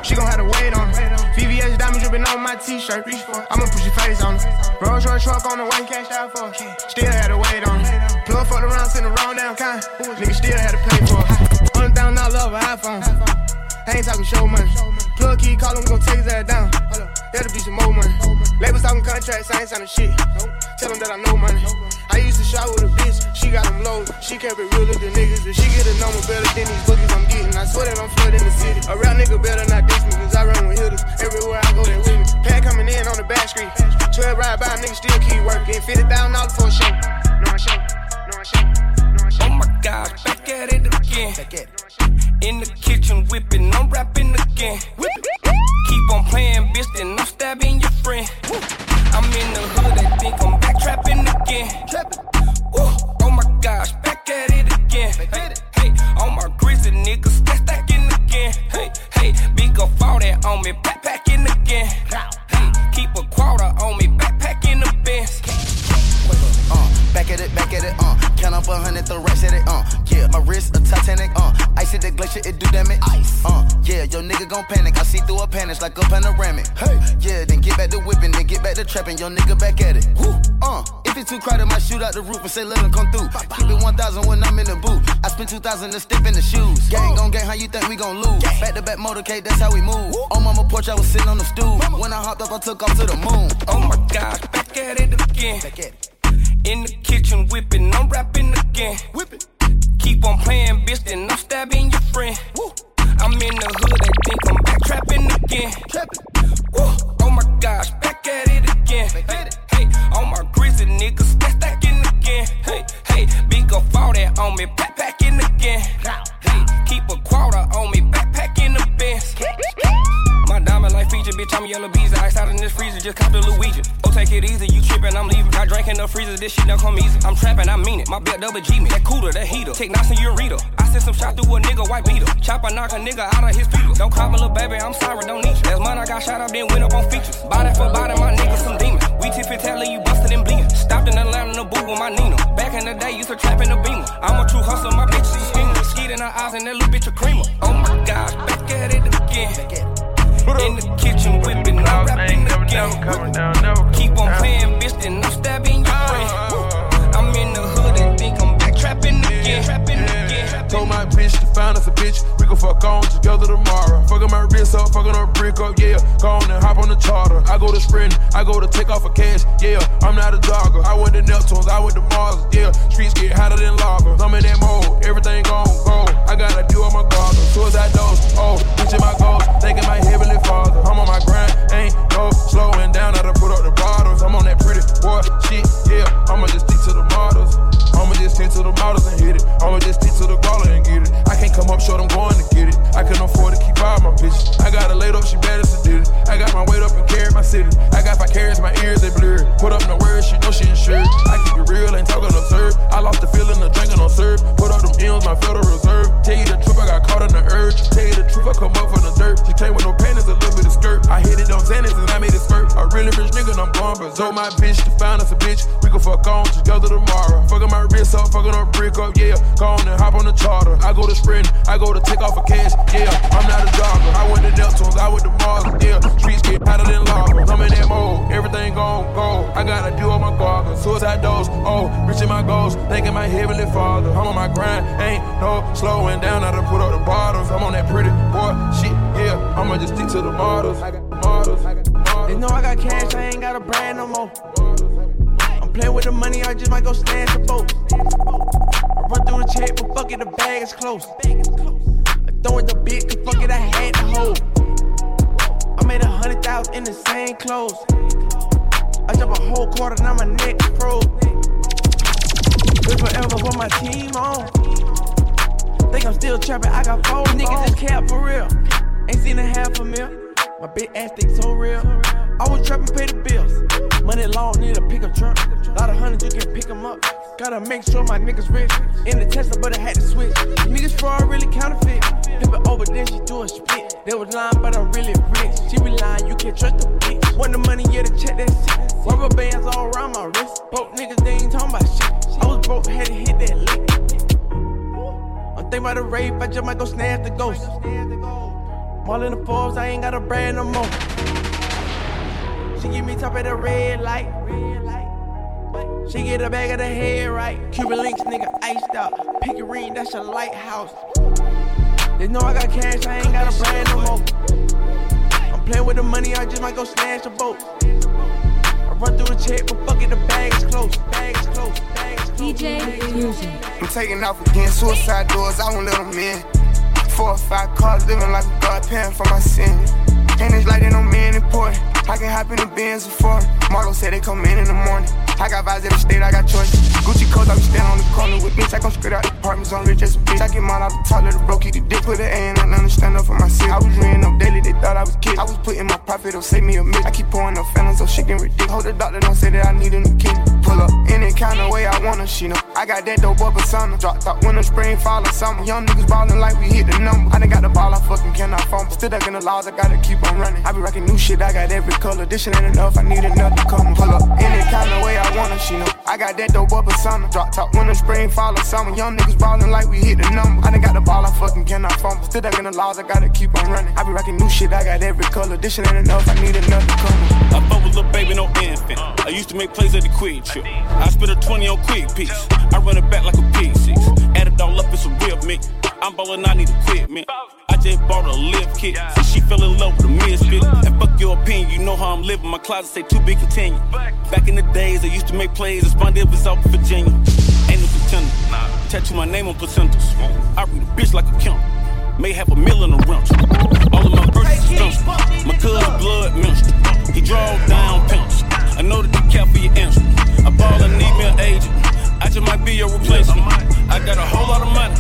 She gon' have to wait on it. VVS diamond dripping on my t-shirt. I'ma put your face on it. Rolls Royce truck on the white cash out for it. Still had to wait on it. Plug for the round, send the roll down kind. Nigga still had to pay for it. Hundred thousand dollar over iPhone. I ain't talking show money. Plug key, call him, gon' take his ass down. That'll be some more money. Labels talking contracts, I ain't signing shit. Tell them that I know money. I used to shop with a bitch, she got them low. She kept it real with the niggas. If she get a number better than these bookies I'm getting, I swear that I'm flooding the city. A real nigga better not diss me, cause I run with hitters. Everywhere I go, they with me. Pad coming in on the back street. 12 ride by, nigga still keep working. $50,000 for a show. No, I show. No, I show. Oh my god, back at it again. In the kitchen whipping, I'm rapping again. Keep on playing, bitch, then I'm stabbing your friend. I'm in the hood, they think I'm back trapping again. Woo, oh my gosh, back at it again. Hey, hey, my grizzly niggas stack stacking again. Hey, hey, big up all that on me, backpacking again. Hey, keep a quarter on me, backpacking the Benz. Uh, back at it, back at it, uh. Up a hundred, throw racks at it, uh. Yeah, my wrist a Titanic, uh. Ice at the glacier, it do damage. Ice, uh. Yeah, your nigga gon' panic. I see through a panic like a panoramic. Hey, yeah, then get back to whipping, then get back to trapping. Your nigga back at it. Woo. Uh, if it's too crowded, might shoot out the roof and say let him come through. Keep it 1,000 when I'm in the booth. I spent 2,000 to step in the shoes. Gang gon' gang, how you think we gon' lose? Back to back motorcade, that's how we move. On mama porch, I was sitting on the stool. When I hopped up, I took off to the moon. Oh my gosh, back at it again. Back at it. In the kitchen whipping, I'm rapping again. Whipping. Keep on playing, bitch, then I'm stabbing your friend. Woo. I'm in the hood, they think I'm back trapping again. Trapping. Woo. Oh my gosh, back at it again. Back at Hey, hey, all my grizzly niggas stack stacking again. Hey, hey, big up all that on me, backpacking again. Hey, bitch, I'm yellow bees. Ice out in this freezer, just cop the Luigi. Oh, take it easy, you trippin', I'm leaving. I drank in the freezer, this shit don't come easy. I'm trapping, I mean it. My belt double G me. That cooler, that heater. Take knots and ureta. I sent some shot through a nigga, white beater. Chopper knock a nigga out of his feet. Don't call me little baby, I'm sorry, don't need you. Last month I got shot up, then went up on features. Body for body, my nigga some demon. We tip it, tell you busted and bleeding. Stopped in Atlanta, the booth with my Nina. Back in the day, used to trap in the beamer. I'm a true hustler, my bitch is a schemer. Skeet in her eyes and that little bitch a creamer. Oh my gosh, back at it again. In the kitchen whipping, I'm rapping again. Keep on playing, bitch, then I'm stabbing your friend. I'm in the hood and think I'm back trapping again. Told my bitch to find us a bitch. We gon' fuck on together tomorrow. Fucking my wrist up, fucking her brick up, yeah. Go on and hop on the charter. I go to sprint, I go to take off a cash, yeah. I'm not a jogger. I went to Neptunes, I went to Mars, yeah. Streets get hotter than lava. I'm in that mode, everything gon' go. I gotta do all my goggles. Suicide dose, oh, reaching my goals. Thanking my heavenly father. I'm on my grind, ain't no slowing down. I done put up the bottles. I'm on that pretty boy shit, yeah. I'ma just stick to the models. I'ma just stick to the models and hit it. I'ma just stick to the baller and get it. I can't come up short, I'm going to get it. I can afford to keep all my bitches. I got her laid up, she better to did it. I got my weight up and carry my city. I got my carrots, my ears, they blurred. Put up no words, she know she insured. I keep it real, ain't talking absurd. I lost the feeling of drinking on serve. Put up them M's, my Federal Reserve. Tell you the truth, I got caught in the urge. Tell you the truth, I come up from the dirt. She came with no panties, a little bit of skirt. I hit it on Xanax and I made it skirt. A really rich nigga, and I'm going berserk. My bitch to find us a bitch. We can fuck on together tomorrow. Fucking my wrist up, fucking her brick up, yeah. Go on and hop on the charter. I go to sprint, I go to take off a cash, yeah. I'm not a jogger. I went to Neptunes, I went to Mars, yeah. Streets get hotter than lava. I'm in that mode, everything gon' go. I gotta do all my goggles. Suicide dose, oh, reaching my goals, thanking my heavenly father. I'm on my grind, ain't no slowing down. I done put up the bottles. I'm on that pretty boy shit, yeah. I'ma just stick to the models. I got models. They know I got cash, I ain't got a brand no more. Playing with the money, I just might go snatch a boat. I run through the check, but fuck it, the bag is close. I throw it the big, cause fuck it, I had to hold. I made a hundred thousand in the same clothes. I jump a whole quarter, now my neck froze. Live forever with my team on. Think I'm still trapping, I got four niggas in cap for real. Ain't seen a half a mil. My big ass think so real. I was trapping, pay the bills. Money long, need a pickup truck. Lot of hundreds, you can pick them up. Gotta make sure my niggas rich. In the Tesla, but I had to switch. Niggas fraud really counterfeit. Flip it over, then she do a split. They was lying, but I'm really rich. She be lying, you can't trust the bitch. Want the money, yeah, to check that shit. Rubber bands all around my wrist. Broke niggas, they ain't talking about shit. I was broke, had to hit that lick. I'm thinking about the rape, I just might go snatch the ghost. All in the Forbes, I ain't got a brand no more. She give me top of the red light. She get a bag of the head right. Cuban links, nigga, iced out. Pick ring, that's your lighthouse. They know I got cash, I ain't got a brand no more. I'm playing with the money, I just might go snatch a boat. I run through the check, but fuck it, the bag is close. Bag is close. Bag is close. DJ Fusion. I'm taking off again, suicide doors, I won't let them in. Four or five cars, living like a god, paying for my sins. And it's they know me important. I can hop in the Benz before. Marlo said they come in in the morning. I got vibes in the state, I got choices. Gucci coats, I be standing on the corner with bitch. I come straight out the apartments on rich as a bitch. I get mine out the top, let the broke, keep the dick, put an A and understand up for myself. I was reading up daily, they thought I was kid. I was putting my profit, it'll save me a miss. I keep pouring up phantoms, so shit getting ridiculous. Hold the doctor, don't say that I need a new kid. Pull up any kind of way I wanna, she know. I got that dope up persona. Drop top winter, spring, fall, or summer. Young niggas ballin' like we hit the number. I done got the ball, I fucking cannot fumble. Still ducking the laws, I gotta keep on running. I be rocking new shit, I got every color. This shit ain't enough, I need another come. Pull up any kind of way I wanna, she know. I got that dope up persona. Drop top winter, spring, fall, or summer. Young niggas ballin' like we hit the number. I done got the ball, I fucking cannot fumble. Still ducking the laws, I gotta keep on running. I be rocking new shit, I got every color. This shit ain't enough, I need another come. I fuck with little baby, no infant. I used to make plays at the QuikTrip. I spit a 20 on quick piece. I run it back like a pig six. Add it all up, it's a real mix. I'm ballin', I need equipment. I just bought a lift kit. So she fell in love with a misfit. And fuck your opinion, you know how I'm living. My closet say too big, continue. Back in the days, I used to make plays. and Spondale was out Virginia. Ain't no contender. Tattoo my name on placentas. I read a bitch like a count. May have a million in a rental. All of my birthdays is My cousin blood menstrual. He draw down pencils. I know that you care for your answer. I ball, I need me an agent. I just might be your replacement. I got a whole lot of money,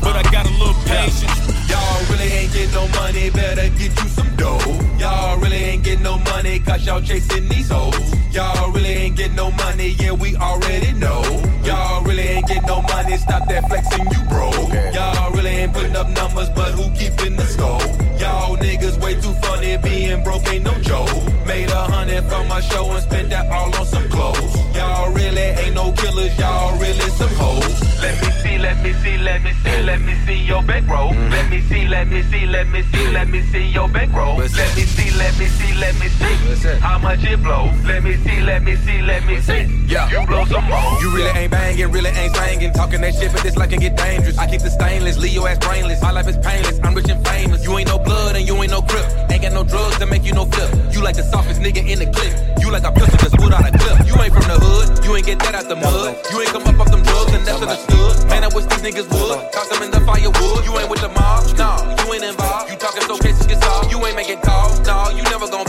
but I got a little patience. Y'all really ain't get no money, better get you some dough. Y'all really ain't get no money, cause y'all chasing these hoes. Y'all really ain't get no money, yeah, we already know. Y'all really ain't get no money, stop that flexing, you bro. Y'all really ain't putting up numbers, but who keeping the score? Y'all niggas way too funny, being broke ain't no joke. Made a hundred from my show and spent that all on some clothes. Y'all really ain't no killers, y'all really some hoes. Let me see, let me see, let me see, let me see your bankroll. Let me see, let me see, let me see, let me see your bankroll. Let me see, let me see, let me see how much it blow. Let me see, let me see, let me see. Yeah. You blow some more. You really ain't banging, really ain't singing. Talking that shit, but this life can get dangerous. I keep the stainless, leave your ass brainless. My life is painless, I'm rich and famous. You ain't no blood and you ain't no grip. Ain't got no drugs to make you no flip. You like the softest nigga in the clip. You like a pistol just put out a clip. You ain't from the hood, you ain't get that out the mud. You ain't come up off them drugs and that's understood. Man, I wish these niggas would. Toss them in the firewood. You ain't with the mob, nah, you ain't involved. You talking so cases get solved. You ain't making calls, nah, you never gon'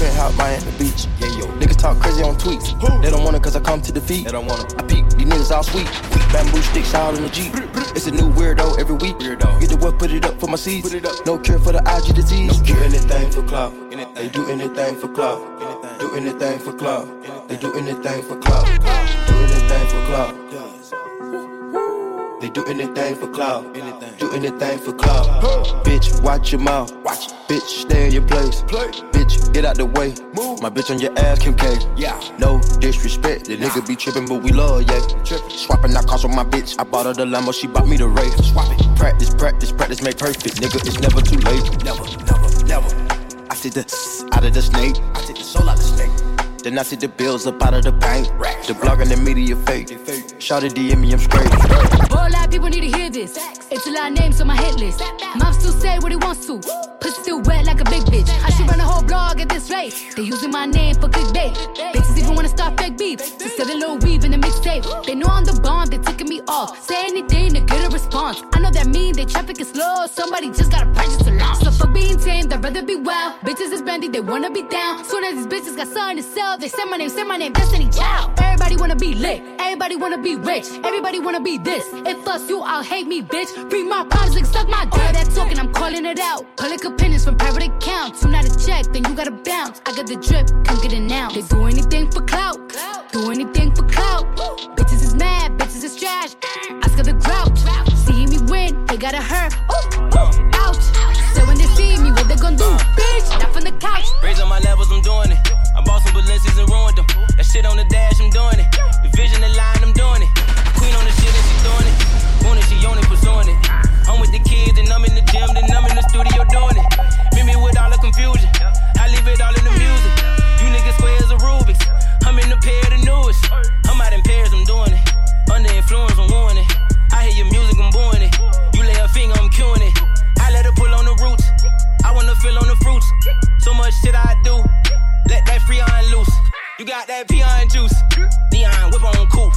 the street to a penthouse, Miami Beach. Yeah, yo. Niggas talk crazy on tweets. They don't want it cause I come to defeat. They don't want it. I peek, these niggas all sweet. Bamboo sticks all in the Jeep. It's a new weirdo every week. Weirdo. Get the work, put it up for my seeds. Put it up. No cure for the IG disease. Do anything for clout. They do anything for clout. Do anything for clout. They do anything for clout. Do anything for clout. They do anything for clout. Do anything for clout. Bitch, watch your mouth. Watch. Bitch, stay in your place. Play. Bitch, get out the way. Move. My bitch on your ass, Kim K. Yeah. No disrespect, the nigga be tripping, but we love, yeah. Swapping out cars with my bitch. I bought her the Lambo, she bought me the Wraith. Swap it. Practice, practice, practice, make perfect. Nigga, it's never too late. Never, never, never. I see the out of the snake. I take the soul out the snake. Then I see the bills up out of the bank. The blog and the media fake. Shout it DM me, I'm straight. Whole lot of people need to hear this. It's a lot of names on my hit list. Mom still say what he wants to. Pussy still wet like a big bitch. I should run a whole blog at this rate. They using my name for clickbait. Bitches even wanna start fake beef. To sell a little weave in the mixtape. They know I'm the bomb, they ticking me off. Say anything to get a response. I know that mean they traffic is slow. Somebody just gotta purchase a launch. So for being tame, I'd rather be wild. Bitches is bendy, they wanna be down. Soon as these bitches got something to sell, they say my name, say my name, Destiny Child. Everybody wanna be lit, everybody wanna be rich, everybody wanna be this. If us you, I'll hate me, bitch. Bring my problems and suck my dick. All that talking, I'm calling it out. Public opinions from private accounts. You not a check, then you gotta bounce. I got the drip, come get it now. They do anything for clout, do anything for clout. Bitches is mad, bitches is trash. Her the grouch. See me win, they gotta hurt. Ooh, ooh, ouch. So when they see me, what they gonna do? Bitch, not from the couch. Raising my levels, I'm doing it. I bought some Balenci's and ruined them. That shit on the dash, I'm doing it. The vision, the line, I'm doing it. Queen on the shit and she doing it. Want it, she on it, pursuing it. I'm with the kids and I'm in the gym, then I'm in the studio doing it. Meet me with all the confusion. I leave it all in the music. You niggas squares or Rubik's. I'm in the pair of the newest. I'm out in pairs, I'm doing it. Under influence, I'm warning it. I hear your music, I'm booing it. You lay a finger, I'm cueing it. I let her pull on the roots. I wanna feel on the fruits. So much shit I do. Let that free iron loose. You got that peon juice. Neon whip on cool.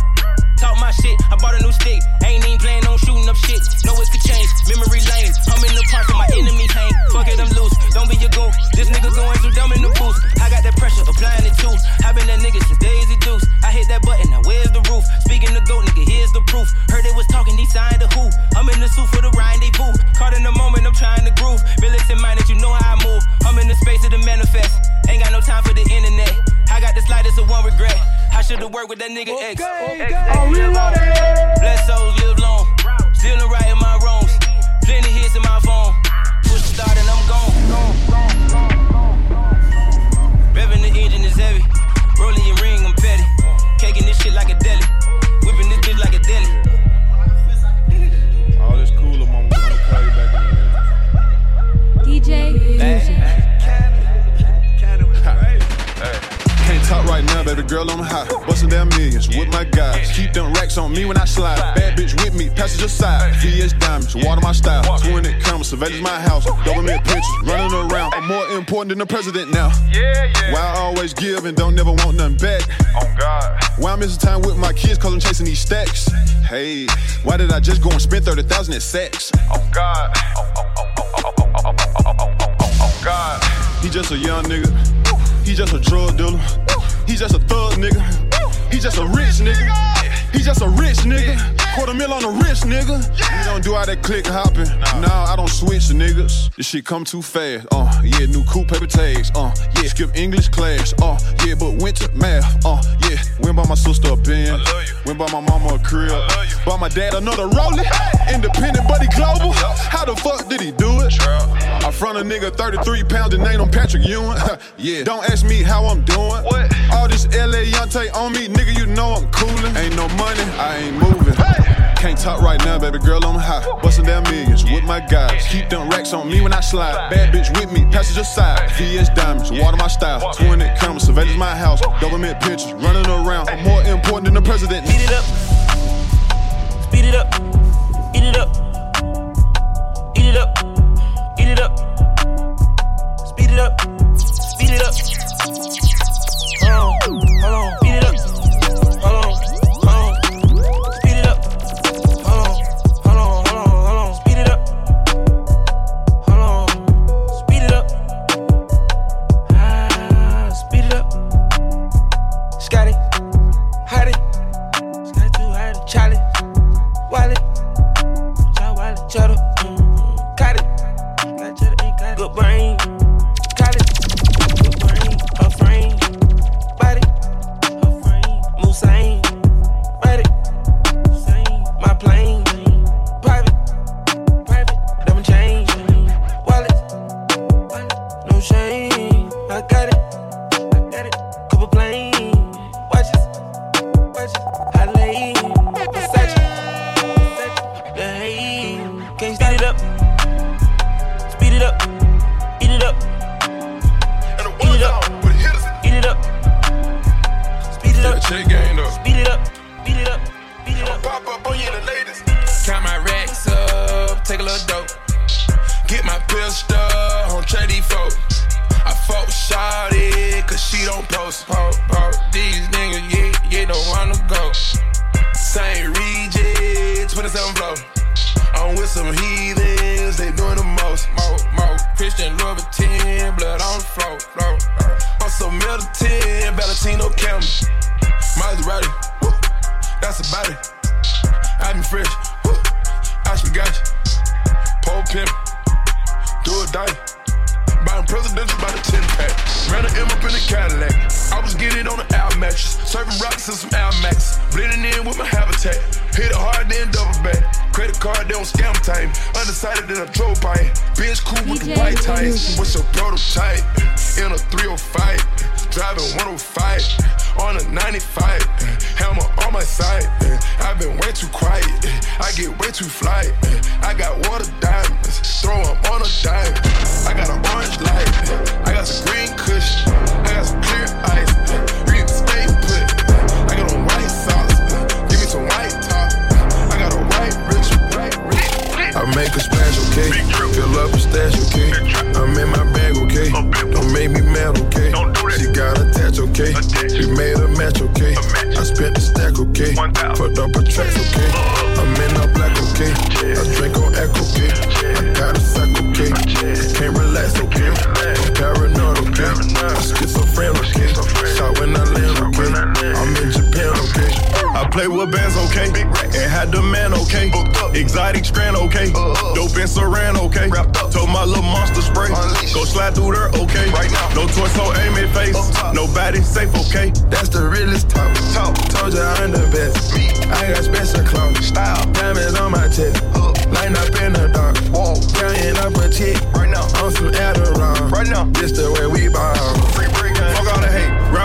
Talk my shit. I bought a new stick. Ain't even planning on shooting up shit. Know it could change. Memory lane. I'm in the park where my enemies hang. Fuck it, I'm loose. Don't be a goof. This nigga 2000 sex. Oh God. Oh, oh, God. He just a young nigga. He just a drug dealer. He just a thug nigga. He just a rich nigga. He just a rich nigga. Quarter mil on the wrist, nigga. We don't do all that click hopping. Nah, I don't switch the niggas. This shit come too fast. Uh, yeah, new cool paper tags. Uh, yeah, skip English class. Uh, yeah, but went to math. Uh, yeah, went by my sister a Benz. Went by my mama a crib. Bought my dad another Rollie. Independent, but he global. How the fuck did he do it? Front a nigga 33 pounds and ain't on Patrick Ewing. yeah, don't ask me how I'm doing. What? All this LA Yante on me, nigga, you know I'm coolin'. Ain't no money, I ain't moving. Can't talk right now, baby girl, I'm high. Bustin' down millions with my guys. Keep them racks on me when I slide. Bad bitch with me, passenger side. VS diamonds, water my style. 20 cameras, surveillance my house. Government pictures, running around. I'm more important than the president. Speed it up. Speed it up. It up. Speed it up. Stash, okay? I'm in my bag, okay? Don't make me mad, okay? Don't do that. She got attached, okay? We made a match, okay? I spent the stack, okay? Put up a tracks, play with bands, okay? Big racks. And had the man, okay? Booked up. Exotic strand, okay? Dope and saran, okay? Wrapped up. Told my little monster spray. Unleashed. Go slide through there, okay? Right now. No torso, aim at face. Nobody safe, okay? That's the realest talk. talk. Told you I'm the best. I got special clothes. Style. Diamonds on my chest. Lighting up in the dark. Whoa. Counting up a check. Right now. On some Adderall. Right now. This the way we ball. Free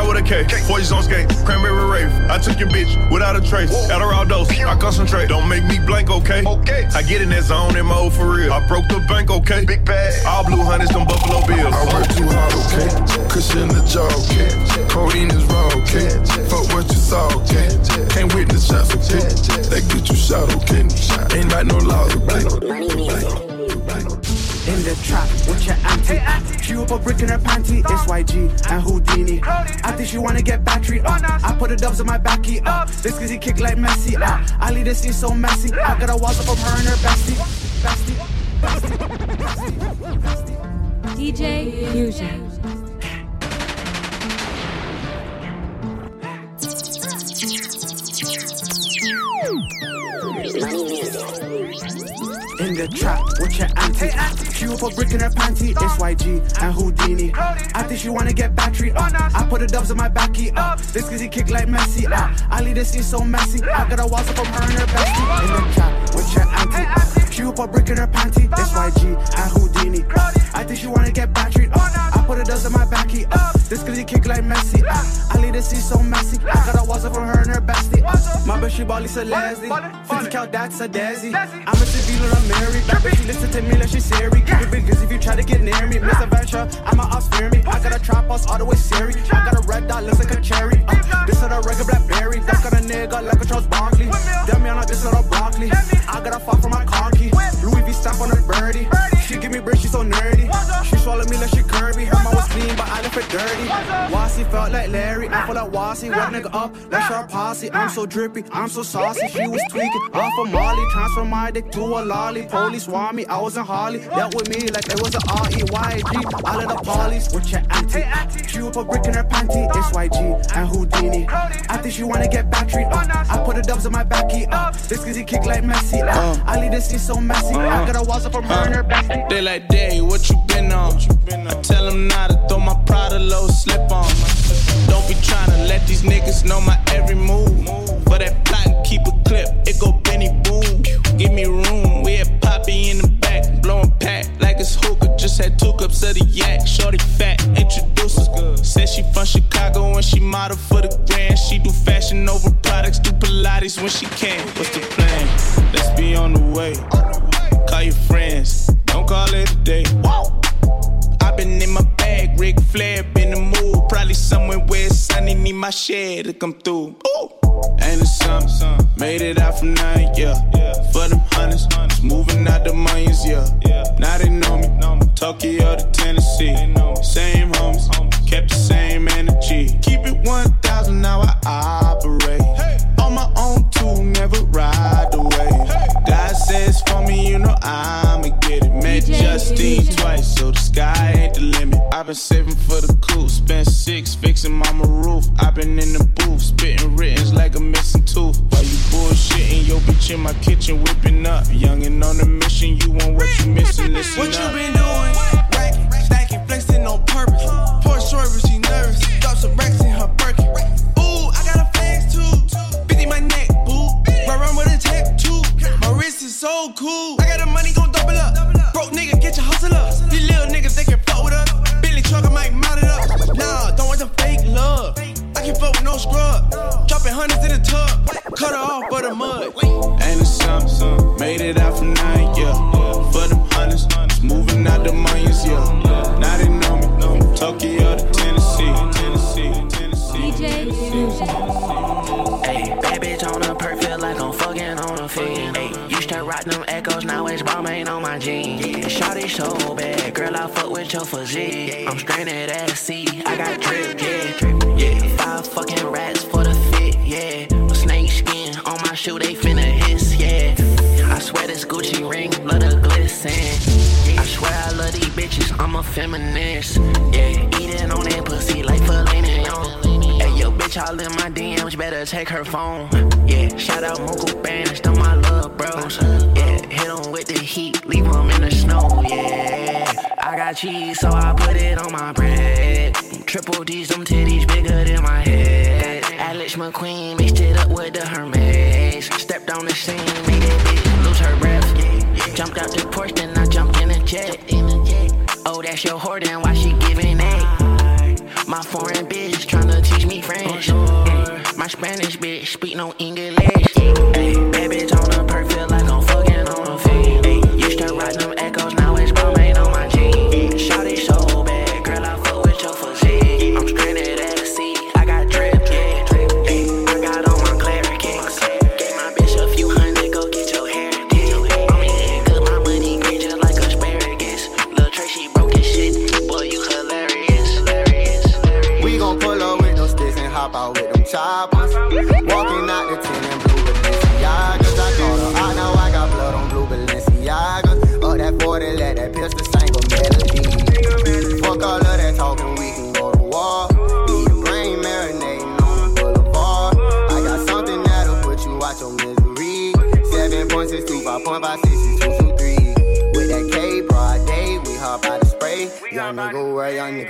with a K. Forges on skate. Cranberry rave. I took your bitch without a trace. Adderall dose. I concentrate. Don't make me blank, okay? Okay. I get in that zone in mode for real. I broke the bank, okay? Big bag. All blue hundreds, them Buffalo Bills. I work too hard, okay? Cushion the jaw, okay? Codeine is raw, okay? Fuck what you saw, okay? Can't witness shots, okay? They get you shot, okay? Ain't like no laws, okay? In the trap with your auntie. She up a brick in her panty. It's YG and Houdini. I think she wanna get battery. Uh. I put the dubs on my backy. Uh. This cause he kick like Messi. Uh. I leave the scene so messy. I got a walk up from her and her bestie. Bestie. DJ Fusion. The trap with your auntie. She up a brick in her panty. It's YG and Houdini. I think she wanna get battery. Uh. I put the dubs on my backy. up. This cause he kick like Messi. Uh. I leave the scene so messy. I got a walk up from her and her bestie. In the trap with your auntie. She up a brick in her panty. It's YG and Houdini. I think she wanna get battery. Uh. I put the dubs on my backy. Uh. This he kick like Messi. I leave the scene so messy. I got a walk up from her and her bestie. My bitch she bally so lazy. 50 cal that's a daisy. I'm a civil I'm married. That bitch she listen to me like she's Siri. Keep it big if you try to get near me. Mr. Venture, I'm a ops fear me. I got a trap house all the way Siri. I got a red dot, looks like a cherry. Uh, this is a regular blackberry. That's got a nigga like a Charles Barkley. Damn me, not this little broccoli. I got a fuck from my car key. Louis V stamp on her birdie. She give me bread, she so nerdy. She swallowed me like she Kirby. Her mouth was clean, but I left it dirty. Wassy felt like Larry. I feel like Wassy. Wet nigga up, let's sharp posse. I'm so drippy, I'm so saucy. She was tweaking off of Molly. Transfer my dick to a lolly. Police want me, I was in Harley. Dealt with me like it was a R-E-Y-G. All of the polys with your auntie. She up a brick in her panty. It's YG and Houdini. I think she wanna get battery. Uh. I put the dubs on my backy. Uh. This cause he kick like Messi. Uh. I leave this scene so messy. I got a walls up from her and her bestie. They like, day, what you been on? I tell them not to throw my pride a low slip on. Don't be trying to let these niggas know my every move. For that plot and keep a clip, it go Benny Boom. Give me room, we had Poppy in the back, blowing pack like it's hookah. Just had two cups of the yak, shorty fat, introduce us. Said she from Chicago and she model for the grand. She do fashion over products, do Pilates when she can. What's the plan? Let's be on the way. Call your friends, don't call it a day. Been in my bag, Ric Flair, been the mood. Probably somewhere where sunny, need my share to come through. Ooh. Ain't it something? Made it out from nine, yeah. For them hundreds, just moving out the millions, yeah. Now they know me. Tokyo to Tennessee. Same homies, kept the same energy. Keep it 1,000, now I operate. On my own too, never ride away. God says for me, you know I'ma get it. Met Justine twice, so the sky ain't the limit. I've been saving for the coupe, spent six fixing mama roof. I've been in the booth, spitting writtens like a missing tooth. While you bullshitting, your bitch in my kitchen whipping up. Youngin' on a mission, you want what you missing, listen What up. you been doing? Racking, stacking, flexing on purpose. Poor short, but she nervous. Drop some racks in her Birkin. Run with a check too. My wrist is so cool. I got the money, gon' double up. Cheese, so I put it on my bread. Triple D's, them titties bigger than my head. Alex McQueen mixed it up with the Hermes. Stepped on the scene, made that bitch lose her breath. Jumped out the porch, then I jumped in a jet. Oh, that's your whore, then why she giving that? My foreign bitch tryna teach me French. My Spanish bitch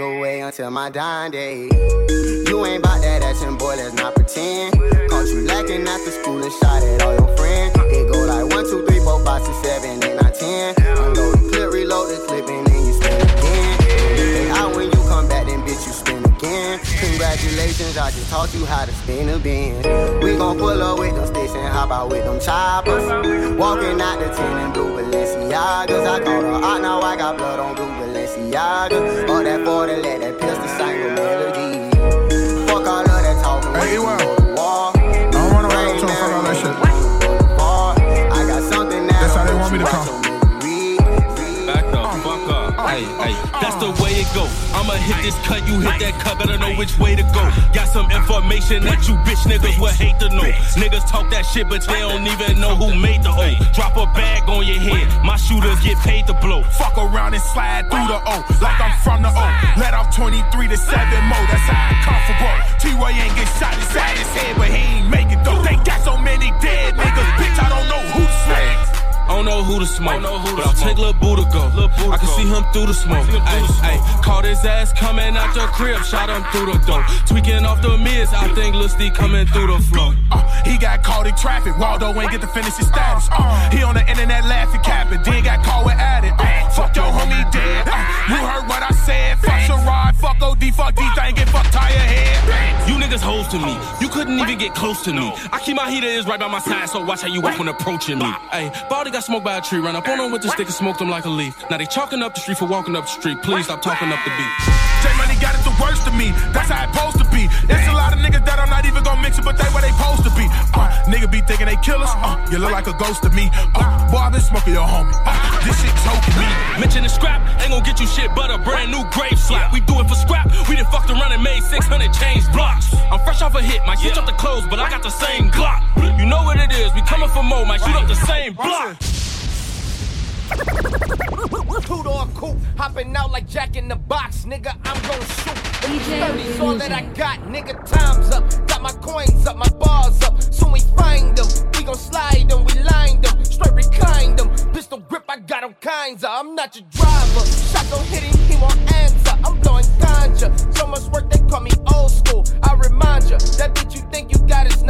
way, young nigga way until my dying day. You ain't bout that action, boy, let's not pretend. Caught you lacking after school and shot at all your friends. It go like one, two, three, four, five, six, seven, eight, nine, ten. Unload the clip, reload the clip, and then you spin again. You pay out when you come back, then bitch, you spin again. Congratulations, I just taught you how to spin a bin. We gon' pull up with them sticks and hop out with them choppers. Walking out the tin and blue Balenciagas. I called her out, now I got blood on blue Balenciagas. All that 40, let that go. I'ma hit this cut, you hit that cut, better know which way to go. Got some information that you bitch niggas would hate to know. Niggas talk that shit, but they don't even know who made the O. Drop a bag on your head, my shooters get paid to blow. Fuck around and slide through the O, like I'm from the O. Let off 23 to 7 more, that's how I comfortable. T-Way ain't get shot inside his head, but he ain't make it though. They got so many dead niggas, bitch, I don't know who to smack. I don't know who to smoke, but I'll take Lil Boo to go. I can see him through the smoke. Ay, ay, caught his ass coming out the crib, shot him through the door. Tweaking off the mids, I think Lil Steve coming through the floor. Uh, he got caught in traffic. Waldo ain't get to finish his status. Uh, he on the internet laughing, capping. Then got caught with addict. Uh, fuck your homie dead. Uh, you heard what I said. Fuck Sherrod. Fuck OD. Fuck D thing. Get fuck tire head. You niggas hoes to me. You couldn't even get close to me. I keep my heater is right by my side, so watch how you walk when approaching me. Hey, Baldy got smoked by a tree. Run up on him with the stick and smoked him like a leaf. Now they chalking up the street for walking up the street. Please stop talking up the beat. J Money got it the worst of me. That's how it supposed to be. There's a lot of niggas that I'm not even gonna mix it, but they where they supposed to be. Uh, nigga be thinking they killers. Uh, you look like a ghost to me. Uh, boy, I been smoking your homie. Uh, this shit choking me. Mention the scrap, ain't gonna get you shit but a brand new grave slap. We do it for scrap, we done fucked around and made 600 change blocks. I'm fresh off a hit, might switch up the clothes, but I got the same Glock. You know what it is, we coming for more, might shoot up the same block. coupe, hopping out like Jack in the Box, nigga. I'm gonna shoot. If 30's all that I got, nigga. Time's up. Got my coins up, my bars up. Soon we find them. We gon' slide them, we line them, straight recline them. Pistol grip, I got them kinds of. I'm not your driver. Shot gon' hit him, he won't answer. I'm blowing ganja. So much work, they call me old school. I remind ya, that bitch you think you got is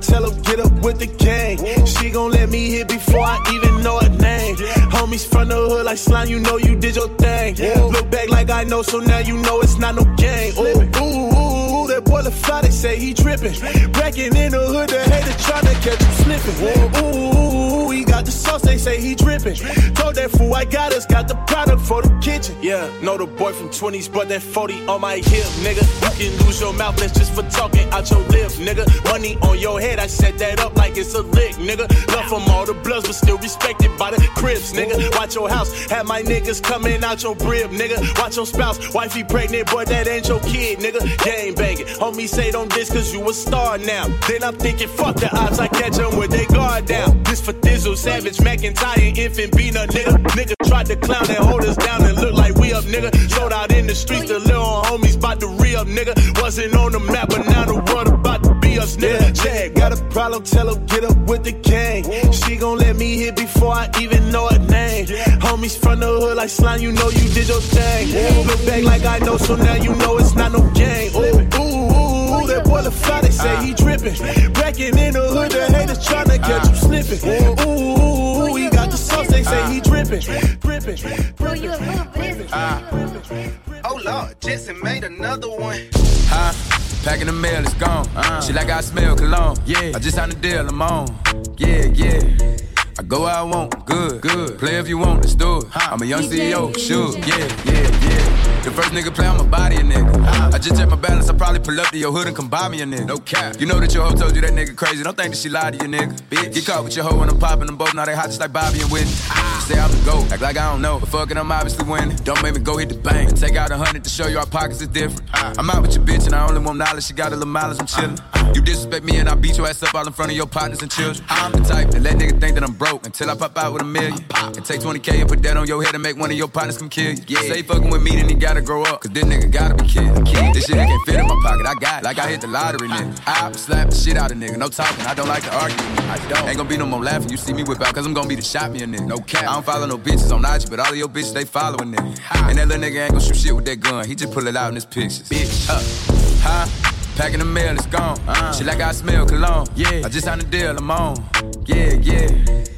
tell her get up with the gang. She gon' let me hit before I even know her name. Homies from the hood like slime, you know you did your thing. Look back like I know, so now you know it's not no game. Ooh, ooh, boy the fly, they say he drippin'. Breaking in the hood, the hater tryna catch you slippin'. Ooh, ooh, ooh, he got the sauce, they say he drippin'. Told that fool I got us, got the product for the kitchen. Yeah, know the boy from 20s, but that 40 on my hip, nigga. You can lose your mouth, that's just for talking out your lip, nigga. Money on your head, I set that up like it's a lick, nigga. Love from all the bloods, but still respected by the crips, nigga. Watch your house, have my niggas coming out your crib, nigga. Watch your spouse, wifey pregnant, boy, that ain't your kid, nigga. Game banging, homie say don't diss cause you a star now. Then I'm thinking, fuck the odds, I catch them with they guard down. This for Thizzle, Savage, McIntyre, Infant, Bina, nigga. Nigga tried to clown and hold us down and look like we up, nigga. Sold out in the streets, the little homies about to re up, nigga. Wasn't on the map, but now the world about to be us, nigga. Jag, got a problem, tell her get up with the gang. She gon' let me hit before I even know her name. Homies from the hood like slime, you know you did your thing. Look back like I know, so now you know it's not no game. Ooh, ooh, ooh, that boy the fly, they say he drippin'. Breaking in the hood, the haters tryna catch you slippin'. Ooh, ooh, ooh, he got the sauce, they say he drippin'. Drippin', drippin'. Oh Lord, Jesse made another one. Huh? Packing the mail, it's gone. Uh. She like I smell cologne. Yeah. I just signed a deal, I'm on. Yeah, yeah. I go where I want, good, good. Play if you want, let's do it. I'm a young CEO, sure. Yeah, yeah, yeah. The first nigga play on my body, a nigga. I just check my balance, I probably pull up to your hood and come buy me a nigga. No cap. You know that your hoe told you that nigga crazy. Don't think that she lied to you, nigga. Bitch. Get caught with your hoe when I'm popping them both. Now they hot just like Bobby and Whitney. Ah. Say I'm the GOAT, act like I don't know. But fucking, I'm obviously winning. Don't make me go hit the bank. And take out a hundred to show you our pockets is different. Ah. I'm out with your bitch and I only want knowledge. She got a little mileage, I'm chillin'. Ah. You disrespect me and I beat your ass up all in front of your partners and children. I'm the type that let nigga think that I'm broke until I pop out with a million. And take 20k and put that on your head and make one of your partners come kill you. Yeah. Say fucking with me, then he gotta grow up. Cause this nigga gotta be killed. This shit can't fit in my pocket. I got it. Like I hit the lottery, nigga. I slap the shit out of nigga. No talking. I don't like to argue. I don't. Ain't gonna be no more laughing. You see me whip out, cause I'm gonna be the shot me a nigga. No cap. I don't follow no bitches on IG, but all of your bitches, they following nigga. And that little nigga ain't gonna shoot shit with that gun. He just pull it out in his pictures. Bitch, huh? Huh? Packing the mail, it's gone. Uh-huh. She like I smell cologne. Yeah. I just signed a deal, I'm on. Yeah, yeah.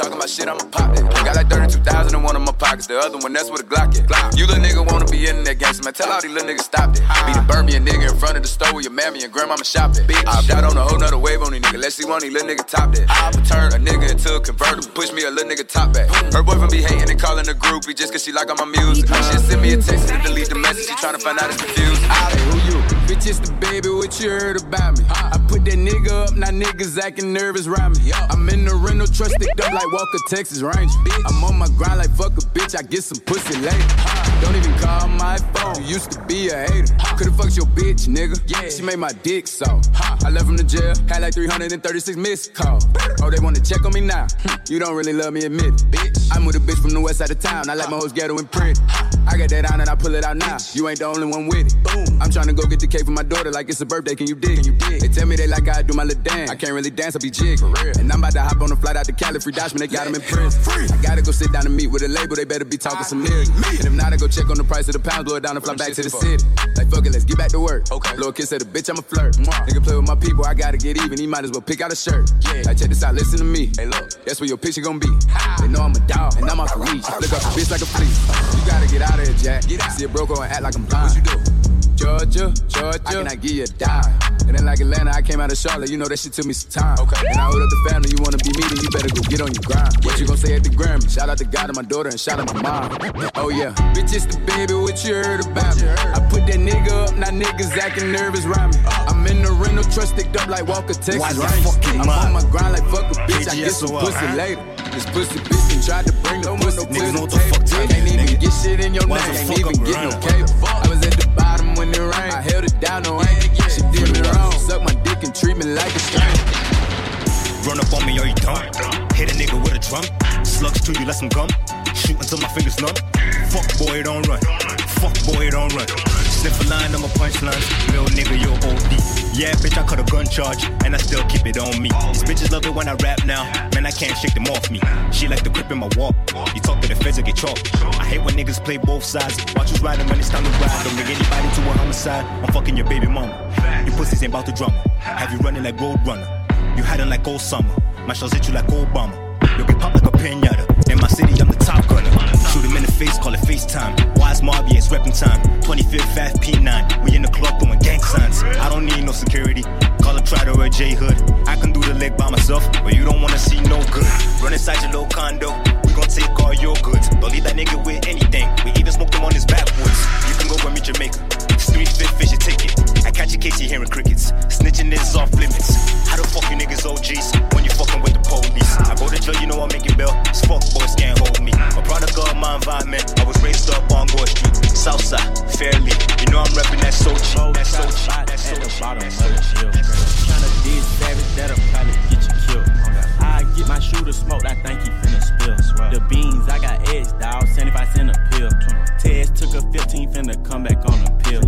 Talking about shit, I'ma pop that. Got like 32,000 in one of my pockets. The other one, that's where the Glock at. Glock. You little nigga wanna be in that gangster, man. Tell all these little niggas stop that. Be the burn me nigga in front of the store where your mammy and grandmama shop at. Bitch. I've out on a whole nother wave on these nigga. Let's see one of these little nigga top that. I'll turn a nigga into a convertible. Push me a little nigga top back. Her boyfriend be hating and calling a groupie just cause she like all my music. She send me a text to delete the message. She tryna find out it's confused. Hey, who you? Bitch, it's the baby, what you heard about me? I put that nigga up, now niggas acting nervous around me. I'm in the rental truck, sticked up like Walker, Texas Ranger. I'm on my grind like fuck a bitch, I get some pussy later. Don't even call my phone, you used to be a hater. Could've fucked your bitch, nigga. Yeah, she made my dick so. I left from the jail, had like 336 missed calls. Oh, they wanna check on me now. Hmm. You don't really love me, admit it. Bitch. I'm with a bitch from the west side of town, I like my hoes ghetto and pretty. I got that on and I pull it out now. You ain't the only one with it. Boom. I'm tryna go get the cake for my daughter like it's a birthday. Can you dig? Can you dig? They tell me they like I do my little dance. I can't really dance, I be jig. For real. And I'm about to hop on a flight out to Cali, free Dashman, they got him in prison. Free. I gotta go sit down and meet with a label, they better be talking some millions. And if not, I go check on the price of the pound, blow it down and fly back to the city. Like fuck it, let's get back to work. Okay. A kiss at a bitch, I'm a flirt. Nigga play with my people, I gotta get even. He might as well pick out a shirt. Yeah. Like check this out, listen to me. Hey look, that's where your picture gonna be. They know I'm a dog and I'm off the reach. Flick off a bitch like a flea. You gotta get out of here, Jack. Get out. See a broke and act like I'm blind. What you do? Georgia, Georgia, I cannot give you a dime. And then like Atlanta, I came out of Charlotte, you know that shit took me some time. Okay. And I hold up the family, you wanna be me, then you better go get on your grind. What you gonna say at the Grammy? Shout out to God and my daughter and shout out my mom. Oh yeah, bitch, it's the baby, what you heard about me? I put that nigga up, now niggas acting nervous around me. I'm in the rental truck sticked up like Walker, Texas. I'm on my grind like fuck a bitch, I get some pussy later. This pussy bitch and tried to bring no pussy to the table. Ain't even get shit in your name, ain't even get no cable. I was at the bottom when it rained. I held it down, no ain't She did me wrong. Suck my dick and treat me like a stranger. Run up on me or you don't. Hit a nigga with a drum. Slugs to you, let some gum. Shoot until my fingers numb. Fuck boy, don't run. Fuck boy, don't run. Sniff a line, I'm a punchline. Real nigga, you OD. Yeah, bitch, I cut a gun charge, and I still keep it on me. These bitches love it when I rap now. Man, I can't shake them off me. She like the grip in my walk. You talk to the feds, I get chalked. I hate when niggas play both sides. Watch who's riding when it's time to ride. Don't bring anybody to a homicide. I'm fucking your baby mama. You pussies ain't about to drama. Have you running like Road Runner? You hiding like old summer. My shells hit you like Obama. You'll get popped like Shoot him in the face, call it FaceTime. Wise Marby, it's reppin' time. 25th, fast P9. We in the club doing gang signs. I don't need no security. Call a Trotter or a J Hood. I can do the leg by myself, but you don't wanna see no good. Run inside your little condo. We gon' take all your goods. Don't leave that nigga with anything. We even smoked him on his backwoods. You can go and meet Jamaica. Street fit fish your ticket. I catch your case, you hearing crickets. Snitching is off limits. How the fuck you niggas OGs when you fucking with the police? I go to jail, you know I'm making bail. These fuck boys can't hold me. A product of my environment. I was raised up on Gore Street, Southside, fairly. You know I'm repping that Sochi. That Sochi. That Sochi. bottom of the hill. Tryna diss savage, that'll probably get you killed. I get my shooter smoked, I think he finna spill. The beans, I got eggs, dawg, 75 cent a pill. Tez took a 15, finna come back on a pill.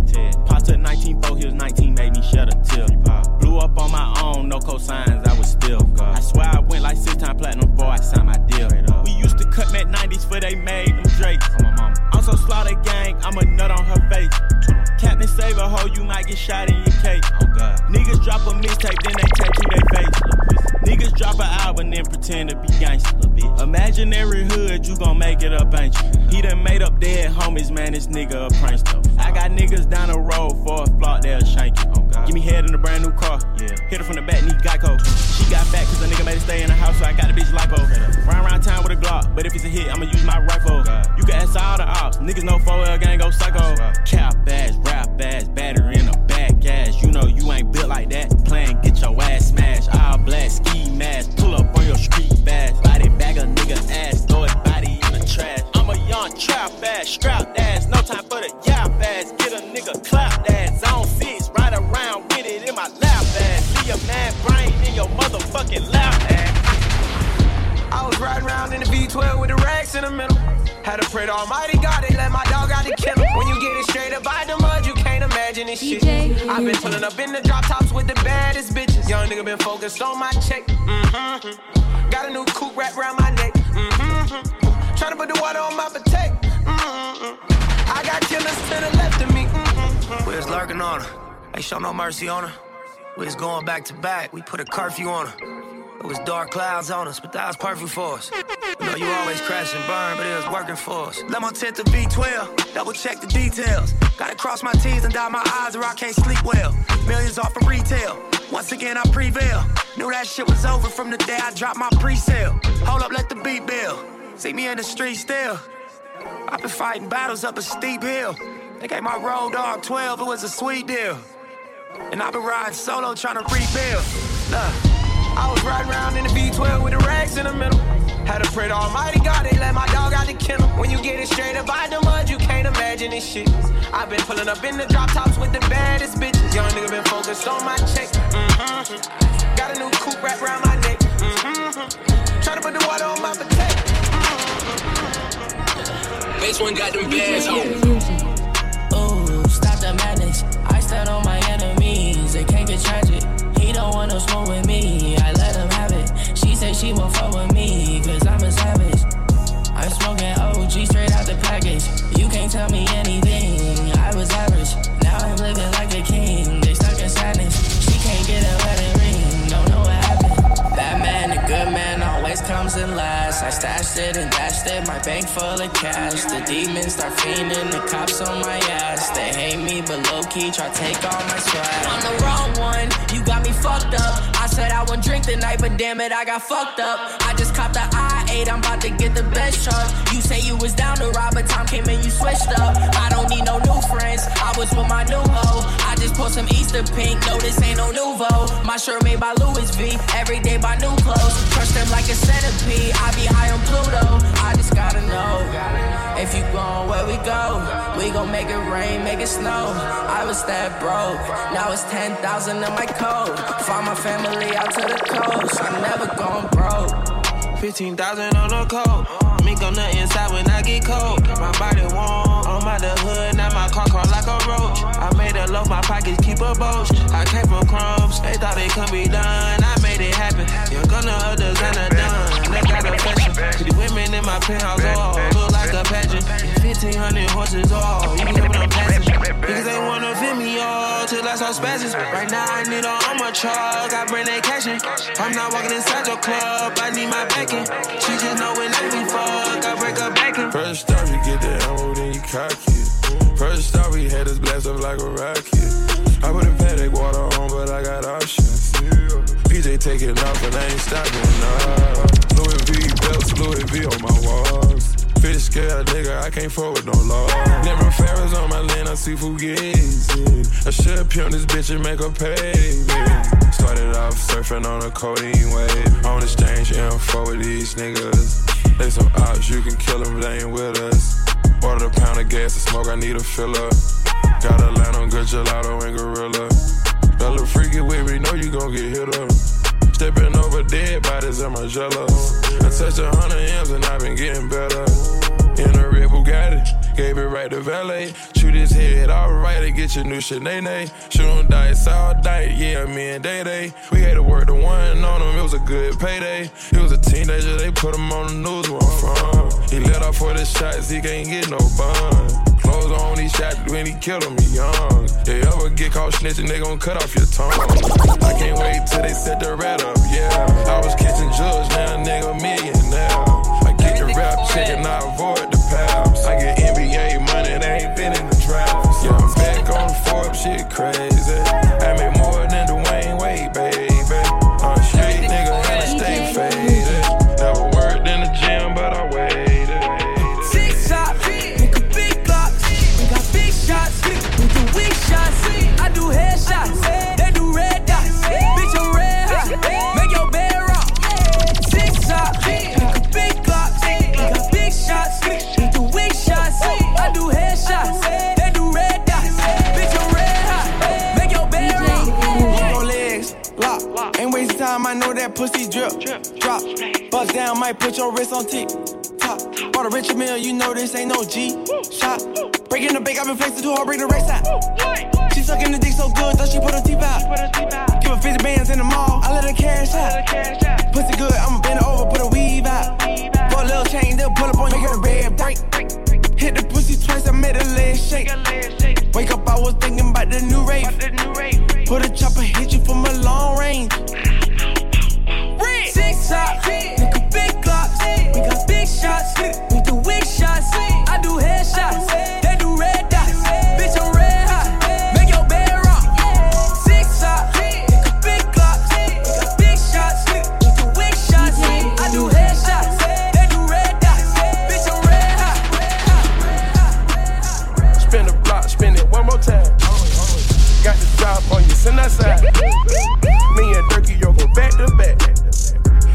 Pop took 19, 4, he was 19, made me shed a tear. Blew up on my own, no cosigns, I was still. I swear I went like six time platinum before I signed my deal. We used to cut Mac 90s for they made them Drakes. I'm so slaughter gang, I'm a nut on her face. Captain save a hoe, you might get shot in your cake. Oh God. Niggas drop a mixtape, then they tattoo their face. Niggas drop an album, then pretend to be gangsta. Imaginary hood, you gon' make it up, ain't you? He done made up dead homies, man, this nigga a prankster. I got niggas down the road for a flock, they'll shank you. Give me head in a brand new car. Yeah. Hit her from the back, need Geico. She got back cause the nigga made her stay in the house, so I got the bitch lipo. Run around town with a Glock, but if it's a hit, I'ma use my rifle. You can ask all the ops, niggas know 4L gang go psycho. Cap ass, rap ass, battery in a back ass. You know you ain't built like that. Playing, get your ass smashed. All black ski mask, pull up on your street bash. Body bag a nigga ass, throw it body in the trash. I'm a young trap ass, strapped ass, no time for the yap ass. Get a nigga clap ass, zone six, ride around with it in my lap ass. See a man brain in your motherfucking lap ass. I was riding around in the V12 with the racks in the middle. Had to pray to Almighty God, they let my dog out the kennel. When you get it straight up by the mud, you can't imagine this shit. I've been pulling up in the drop tops with the baddest bitches. Young nigga been focused on my check. Mm-hmm. Got a new coupe wrapped around my neck. Mm-hmm. Trying to put the water on my potato. Mm-hmm. I got killers to the left of me. Mm-hmm. We was lurking on her. Ain't show no mercy on her. We was going back to back. We put a curfew on her. It was dark clouds on us, but that was perfect for us. You know, you always crash and burn, but it was working for us. Let my tent to V12, double check the details. Gotta cross my T's and dot my I's or I can't sleep well. Millions off of retail. Once again, I prevail. Knew that shit was over from the day I dropped my pre-sale. Hold up, let the beat build. See me in the street still. I've been fighting battles up a steep hill. They gave my road dog 12, it was a sweet deal. And I've been riding solo trying to rebuild. Look, I was riding around in the V12 with the rags in the middle. Had to pray to Almighty God, they let my dog out the kennel. When you get it straight up by the mud, you can't imagine this shit. I've been pulling up in the drop tops with the baddest bitches. Young nigga been focused on my check. Mm-hmm. Got a new coupe wrapped around my neck. Mm-hmm. Trying to put the water on my potato. This one got them bands on. It tragic. He don't want no smoke with me. I let him have it. She said she won't fuck with me, cause I'm a savage. I'm smoking OG straight out the package. You can't tell me anything. Comes in last. I stashed it and dashed it. My bank full of cash. The demons start fiending. The cops on my ass. They hate me, but low key try to take all my swag. I'm the wrong one. You got me fucked up. I said I wouldn't drink tonight, but damn it, I got fucked up. I just copped the I8. I'm about to get the best truck. You say you was down to rob, but time came and you switched up. I don't need no new friends. I was with my new hoe. I just put some Easter pink. No, this ain't no nouveau. My shirt made by Louis V. Every day by new clothes. Crush them like a centipede. I be high on Pluto. I just gotta know. If you going where we go, we gon' make it rain, make it snow. I was that broke. Now it's 10,000 in my code. Find my family out to the coast. I'm never going broke. 15,000 on the coat. Mink on the inside when I get cold. My body warm. I'm out the hood, now my car crawl like a roach. I made a loaf, my pockets keep a boast. I came from crumbs, they thought it could be done. I made it happen. You're gonna a done. They got a fashion. Pretty women in my penthouse, all look like a pageant. 1500 horses, all you all spasms. Right now I need a armor truck, I bring that cash in. I'm not walking inside your club, I need my backing. She just know when I be fuck, I break her back in. First off, you get the ammo, then you cock it. First off, we had us blast up like a rocket. I put a Patek water on, but I got options. PJ taking off, and I ain't stopping. Nah. Louis V belts, Louis V on my walls. Fitty scale, nigga, I can't forward no law. Never Ferris on my lane, I see Fugazi. I should pimp this bitch and make her pay me. Started off surfing on a codeine wave. On exchange info with these niggas. They some ops, you can kill them, they ain't with us. Ordered a pound of gas to smoke, I need a filler. Got a line on good gelato and gorilla. That little freaky with me, know you gon' get hit up. Stepping over dead bodies, am my jealous? I touched a hundred M's and I've been getting better. In a red Bugatti, gave it right to valet. Shoot his head alright to get your new Sinead. Shoot him dice all night, yeah, me and Day Day. We had to work the one on him, it was a good payday. He was a teenager, they put him on the news where I'm from. He let off for the shots, he can't get no bun. Clothes on, when he killed him, he young. They ever get caught snitching, they gon' cut off your tongue. I can't wait till they set the rat up, yeah. I was kissing judge, now nigga millionaire. I get the rap check and I avoid the paps. I get NBA money, they ain't been in the drafts. Yeah, I'm back on Forbes, shit crazy. That pussy drip, drop. Bust down, might put your wrist on tick. Top. Bought a Richard Mille, you know this ain't no G shot. Breaking the bank, I've been flexing too hard, break the race out. She sucking the dick so good, thought she put her teeth out. Give her 50 bands in the mall, I let her cash out. Pussy good, I'ma bend it over, put a weave out. For a little chain, they'll pull up on you, make her red break. Hit the pussy twice, I made her leg shake. Wake up, I was thinking about the new rate. Put a chopper, hit you from a long range. Six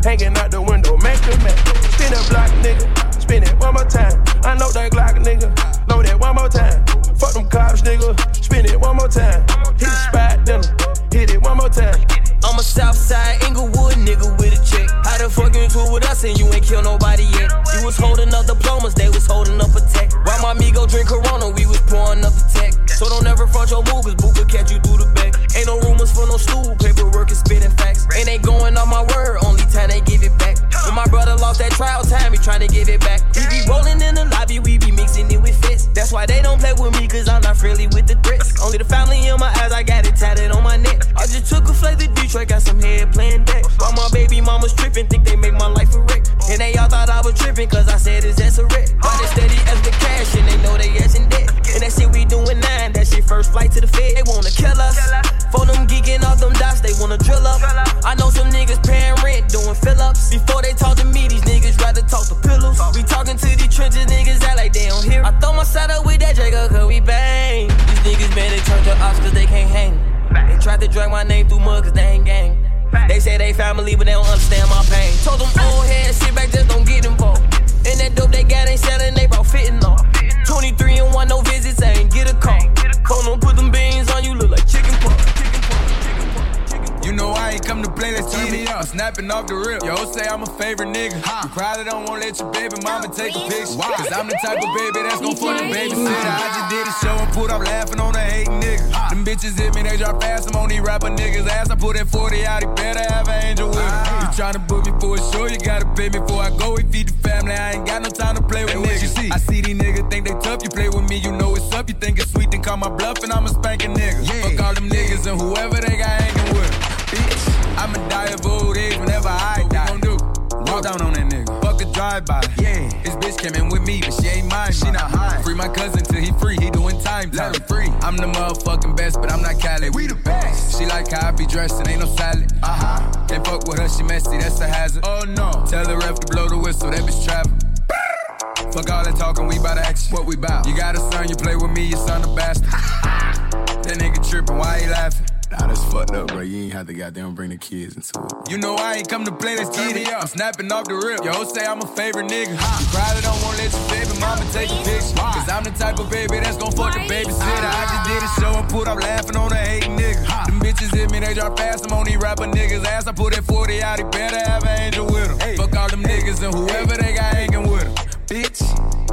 Hanging out the window, make the match. Spin a block, nigga. Spin it one more time. I know that Glock, nigga. With me, cause I'm not friendly with the threats. Only the family in my eyes, I got it tatted on my neck. I just took a flight to Detroit, got some head playing They tried to drag my name through mud cause they ain't gang. They say they family, but they don't understand my pain. Told them old head shit back, just don't get involved. And that dope they got ain't selling, they me off the rip. Yo, say I'm a favorite nigga. You probably don't wanna let your baby mama take a picture. Cause I'm the type of baby that's gon' fuck the babysitter. I just did a show and put up laughing on a hating nigga. Them bitches hit me, they drop fast. I'm on these rapper niggas' ass. I put that 40 out, he better have an angel with him. You tryna book me for a show, you gotta pay me before I go. We feed the family, I ain't got no time to play with niggas. You see? I see these niggas think they tough, you play with me, you know it's up. You think it's sweet, then call my bluff and spank a nigga. Fuck all them niggas and whoever they got hanging with. I'ma die of old age whenever I die. What we gon' do? Walk down on that nigga. Fuck a drive-by. Yeah. His bitch came in with me, but she ain't mine. She not high. Free my cousin till he free. He doing time. Let him free. I'm the motherfucking best, but I'm not Cali. We the best. She like how I be dressed and ain't no salad. Uh huh. Can't fuck with her, she messy. That's a hazard. Oh no. Tell the ref to blow the whistle. That bitch trapping. Fuck all that talking, we bout action. What we bout? You got a son, you play with me, your son a bastard. that nigga trippin', why he laughing? Nah, that's fucked up, bro. You ain't have to goddamn bring the kids into it. You know I ain't come to play, let's turn me up. I'm snapping off the rip. Yo, say I'm a favorite nigga. You probably don't wanna let your baby mama take a picture. Cause I'm the type of baby that's gon' fuck the babysitter. I just did a show and put up laughing on a hating nigga. Them bitches hit me, they drop fast. I'm on these rapper niggas' ass. I put that 40 out, he better have an angel with him. Fuck all them niggas and whoever they got hanging with him. Bitch.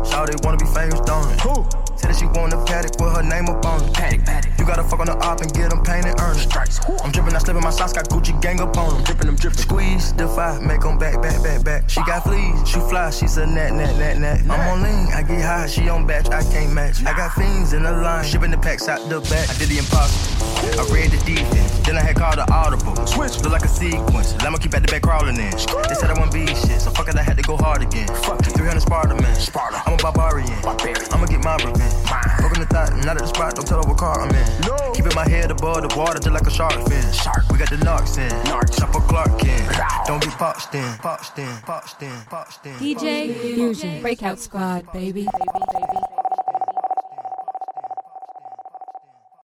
Shawty wanna be famous, don't it? Who? Said that she want a paddock with her name up on it. Paddock, paddock. You gotta fuck on the op and get them painted, earn it. Stripes. I'm dripping, I slipping my socks, got Gucci gang up on them. Dripping them, dripping. Squeeze, defy, make them back, back, back, back. She got fleas, she fly, she's a nat, nat, nat, nat. I'm on lean, I get high, she on batch, I can't match. I got fiends in the line, shipping the packs out the back. I did the impossible. I read the defense, then I had called the audible. Switch, look like a sequence. I'ma keep at the back crawling in. They said I wouldn't be shit, so fuck it, I had to go hard again. Fuck it, 300 Sparta, man. Sparta. I'm a barbarian. barbarian. I'ma get my revenge. Fucking the thought, not at the spot, don't tell her what car I'm in. No. Keeping my head above the water just like a shark fin. Shark. We got the narcs in. Narcs. Chopper Clark in. Don't get popped in. Popped in. Popped in. Popped in. DJ Fusion Breakout Squad, baby. baby, baby.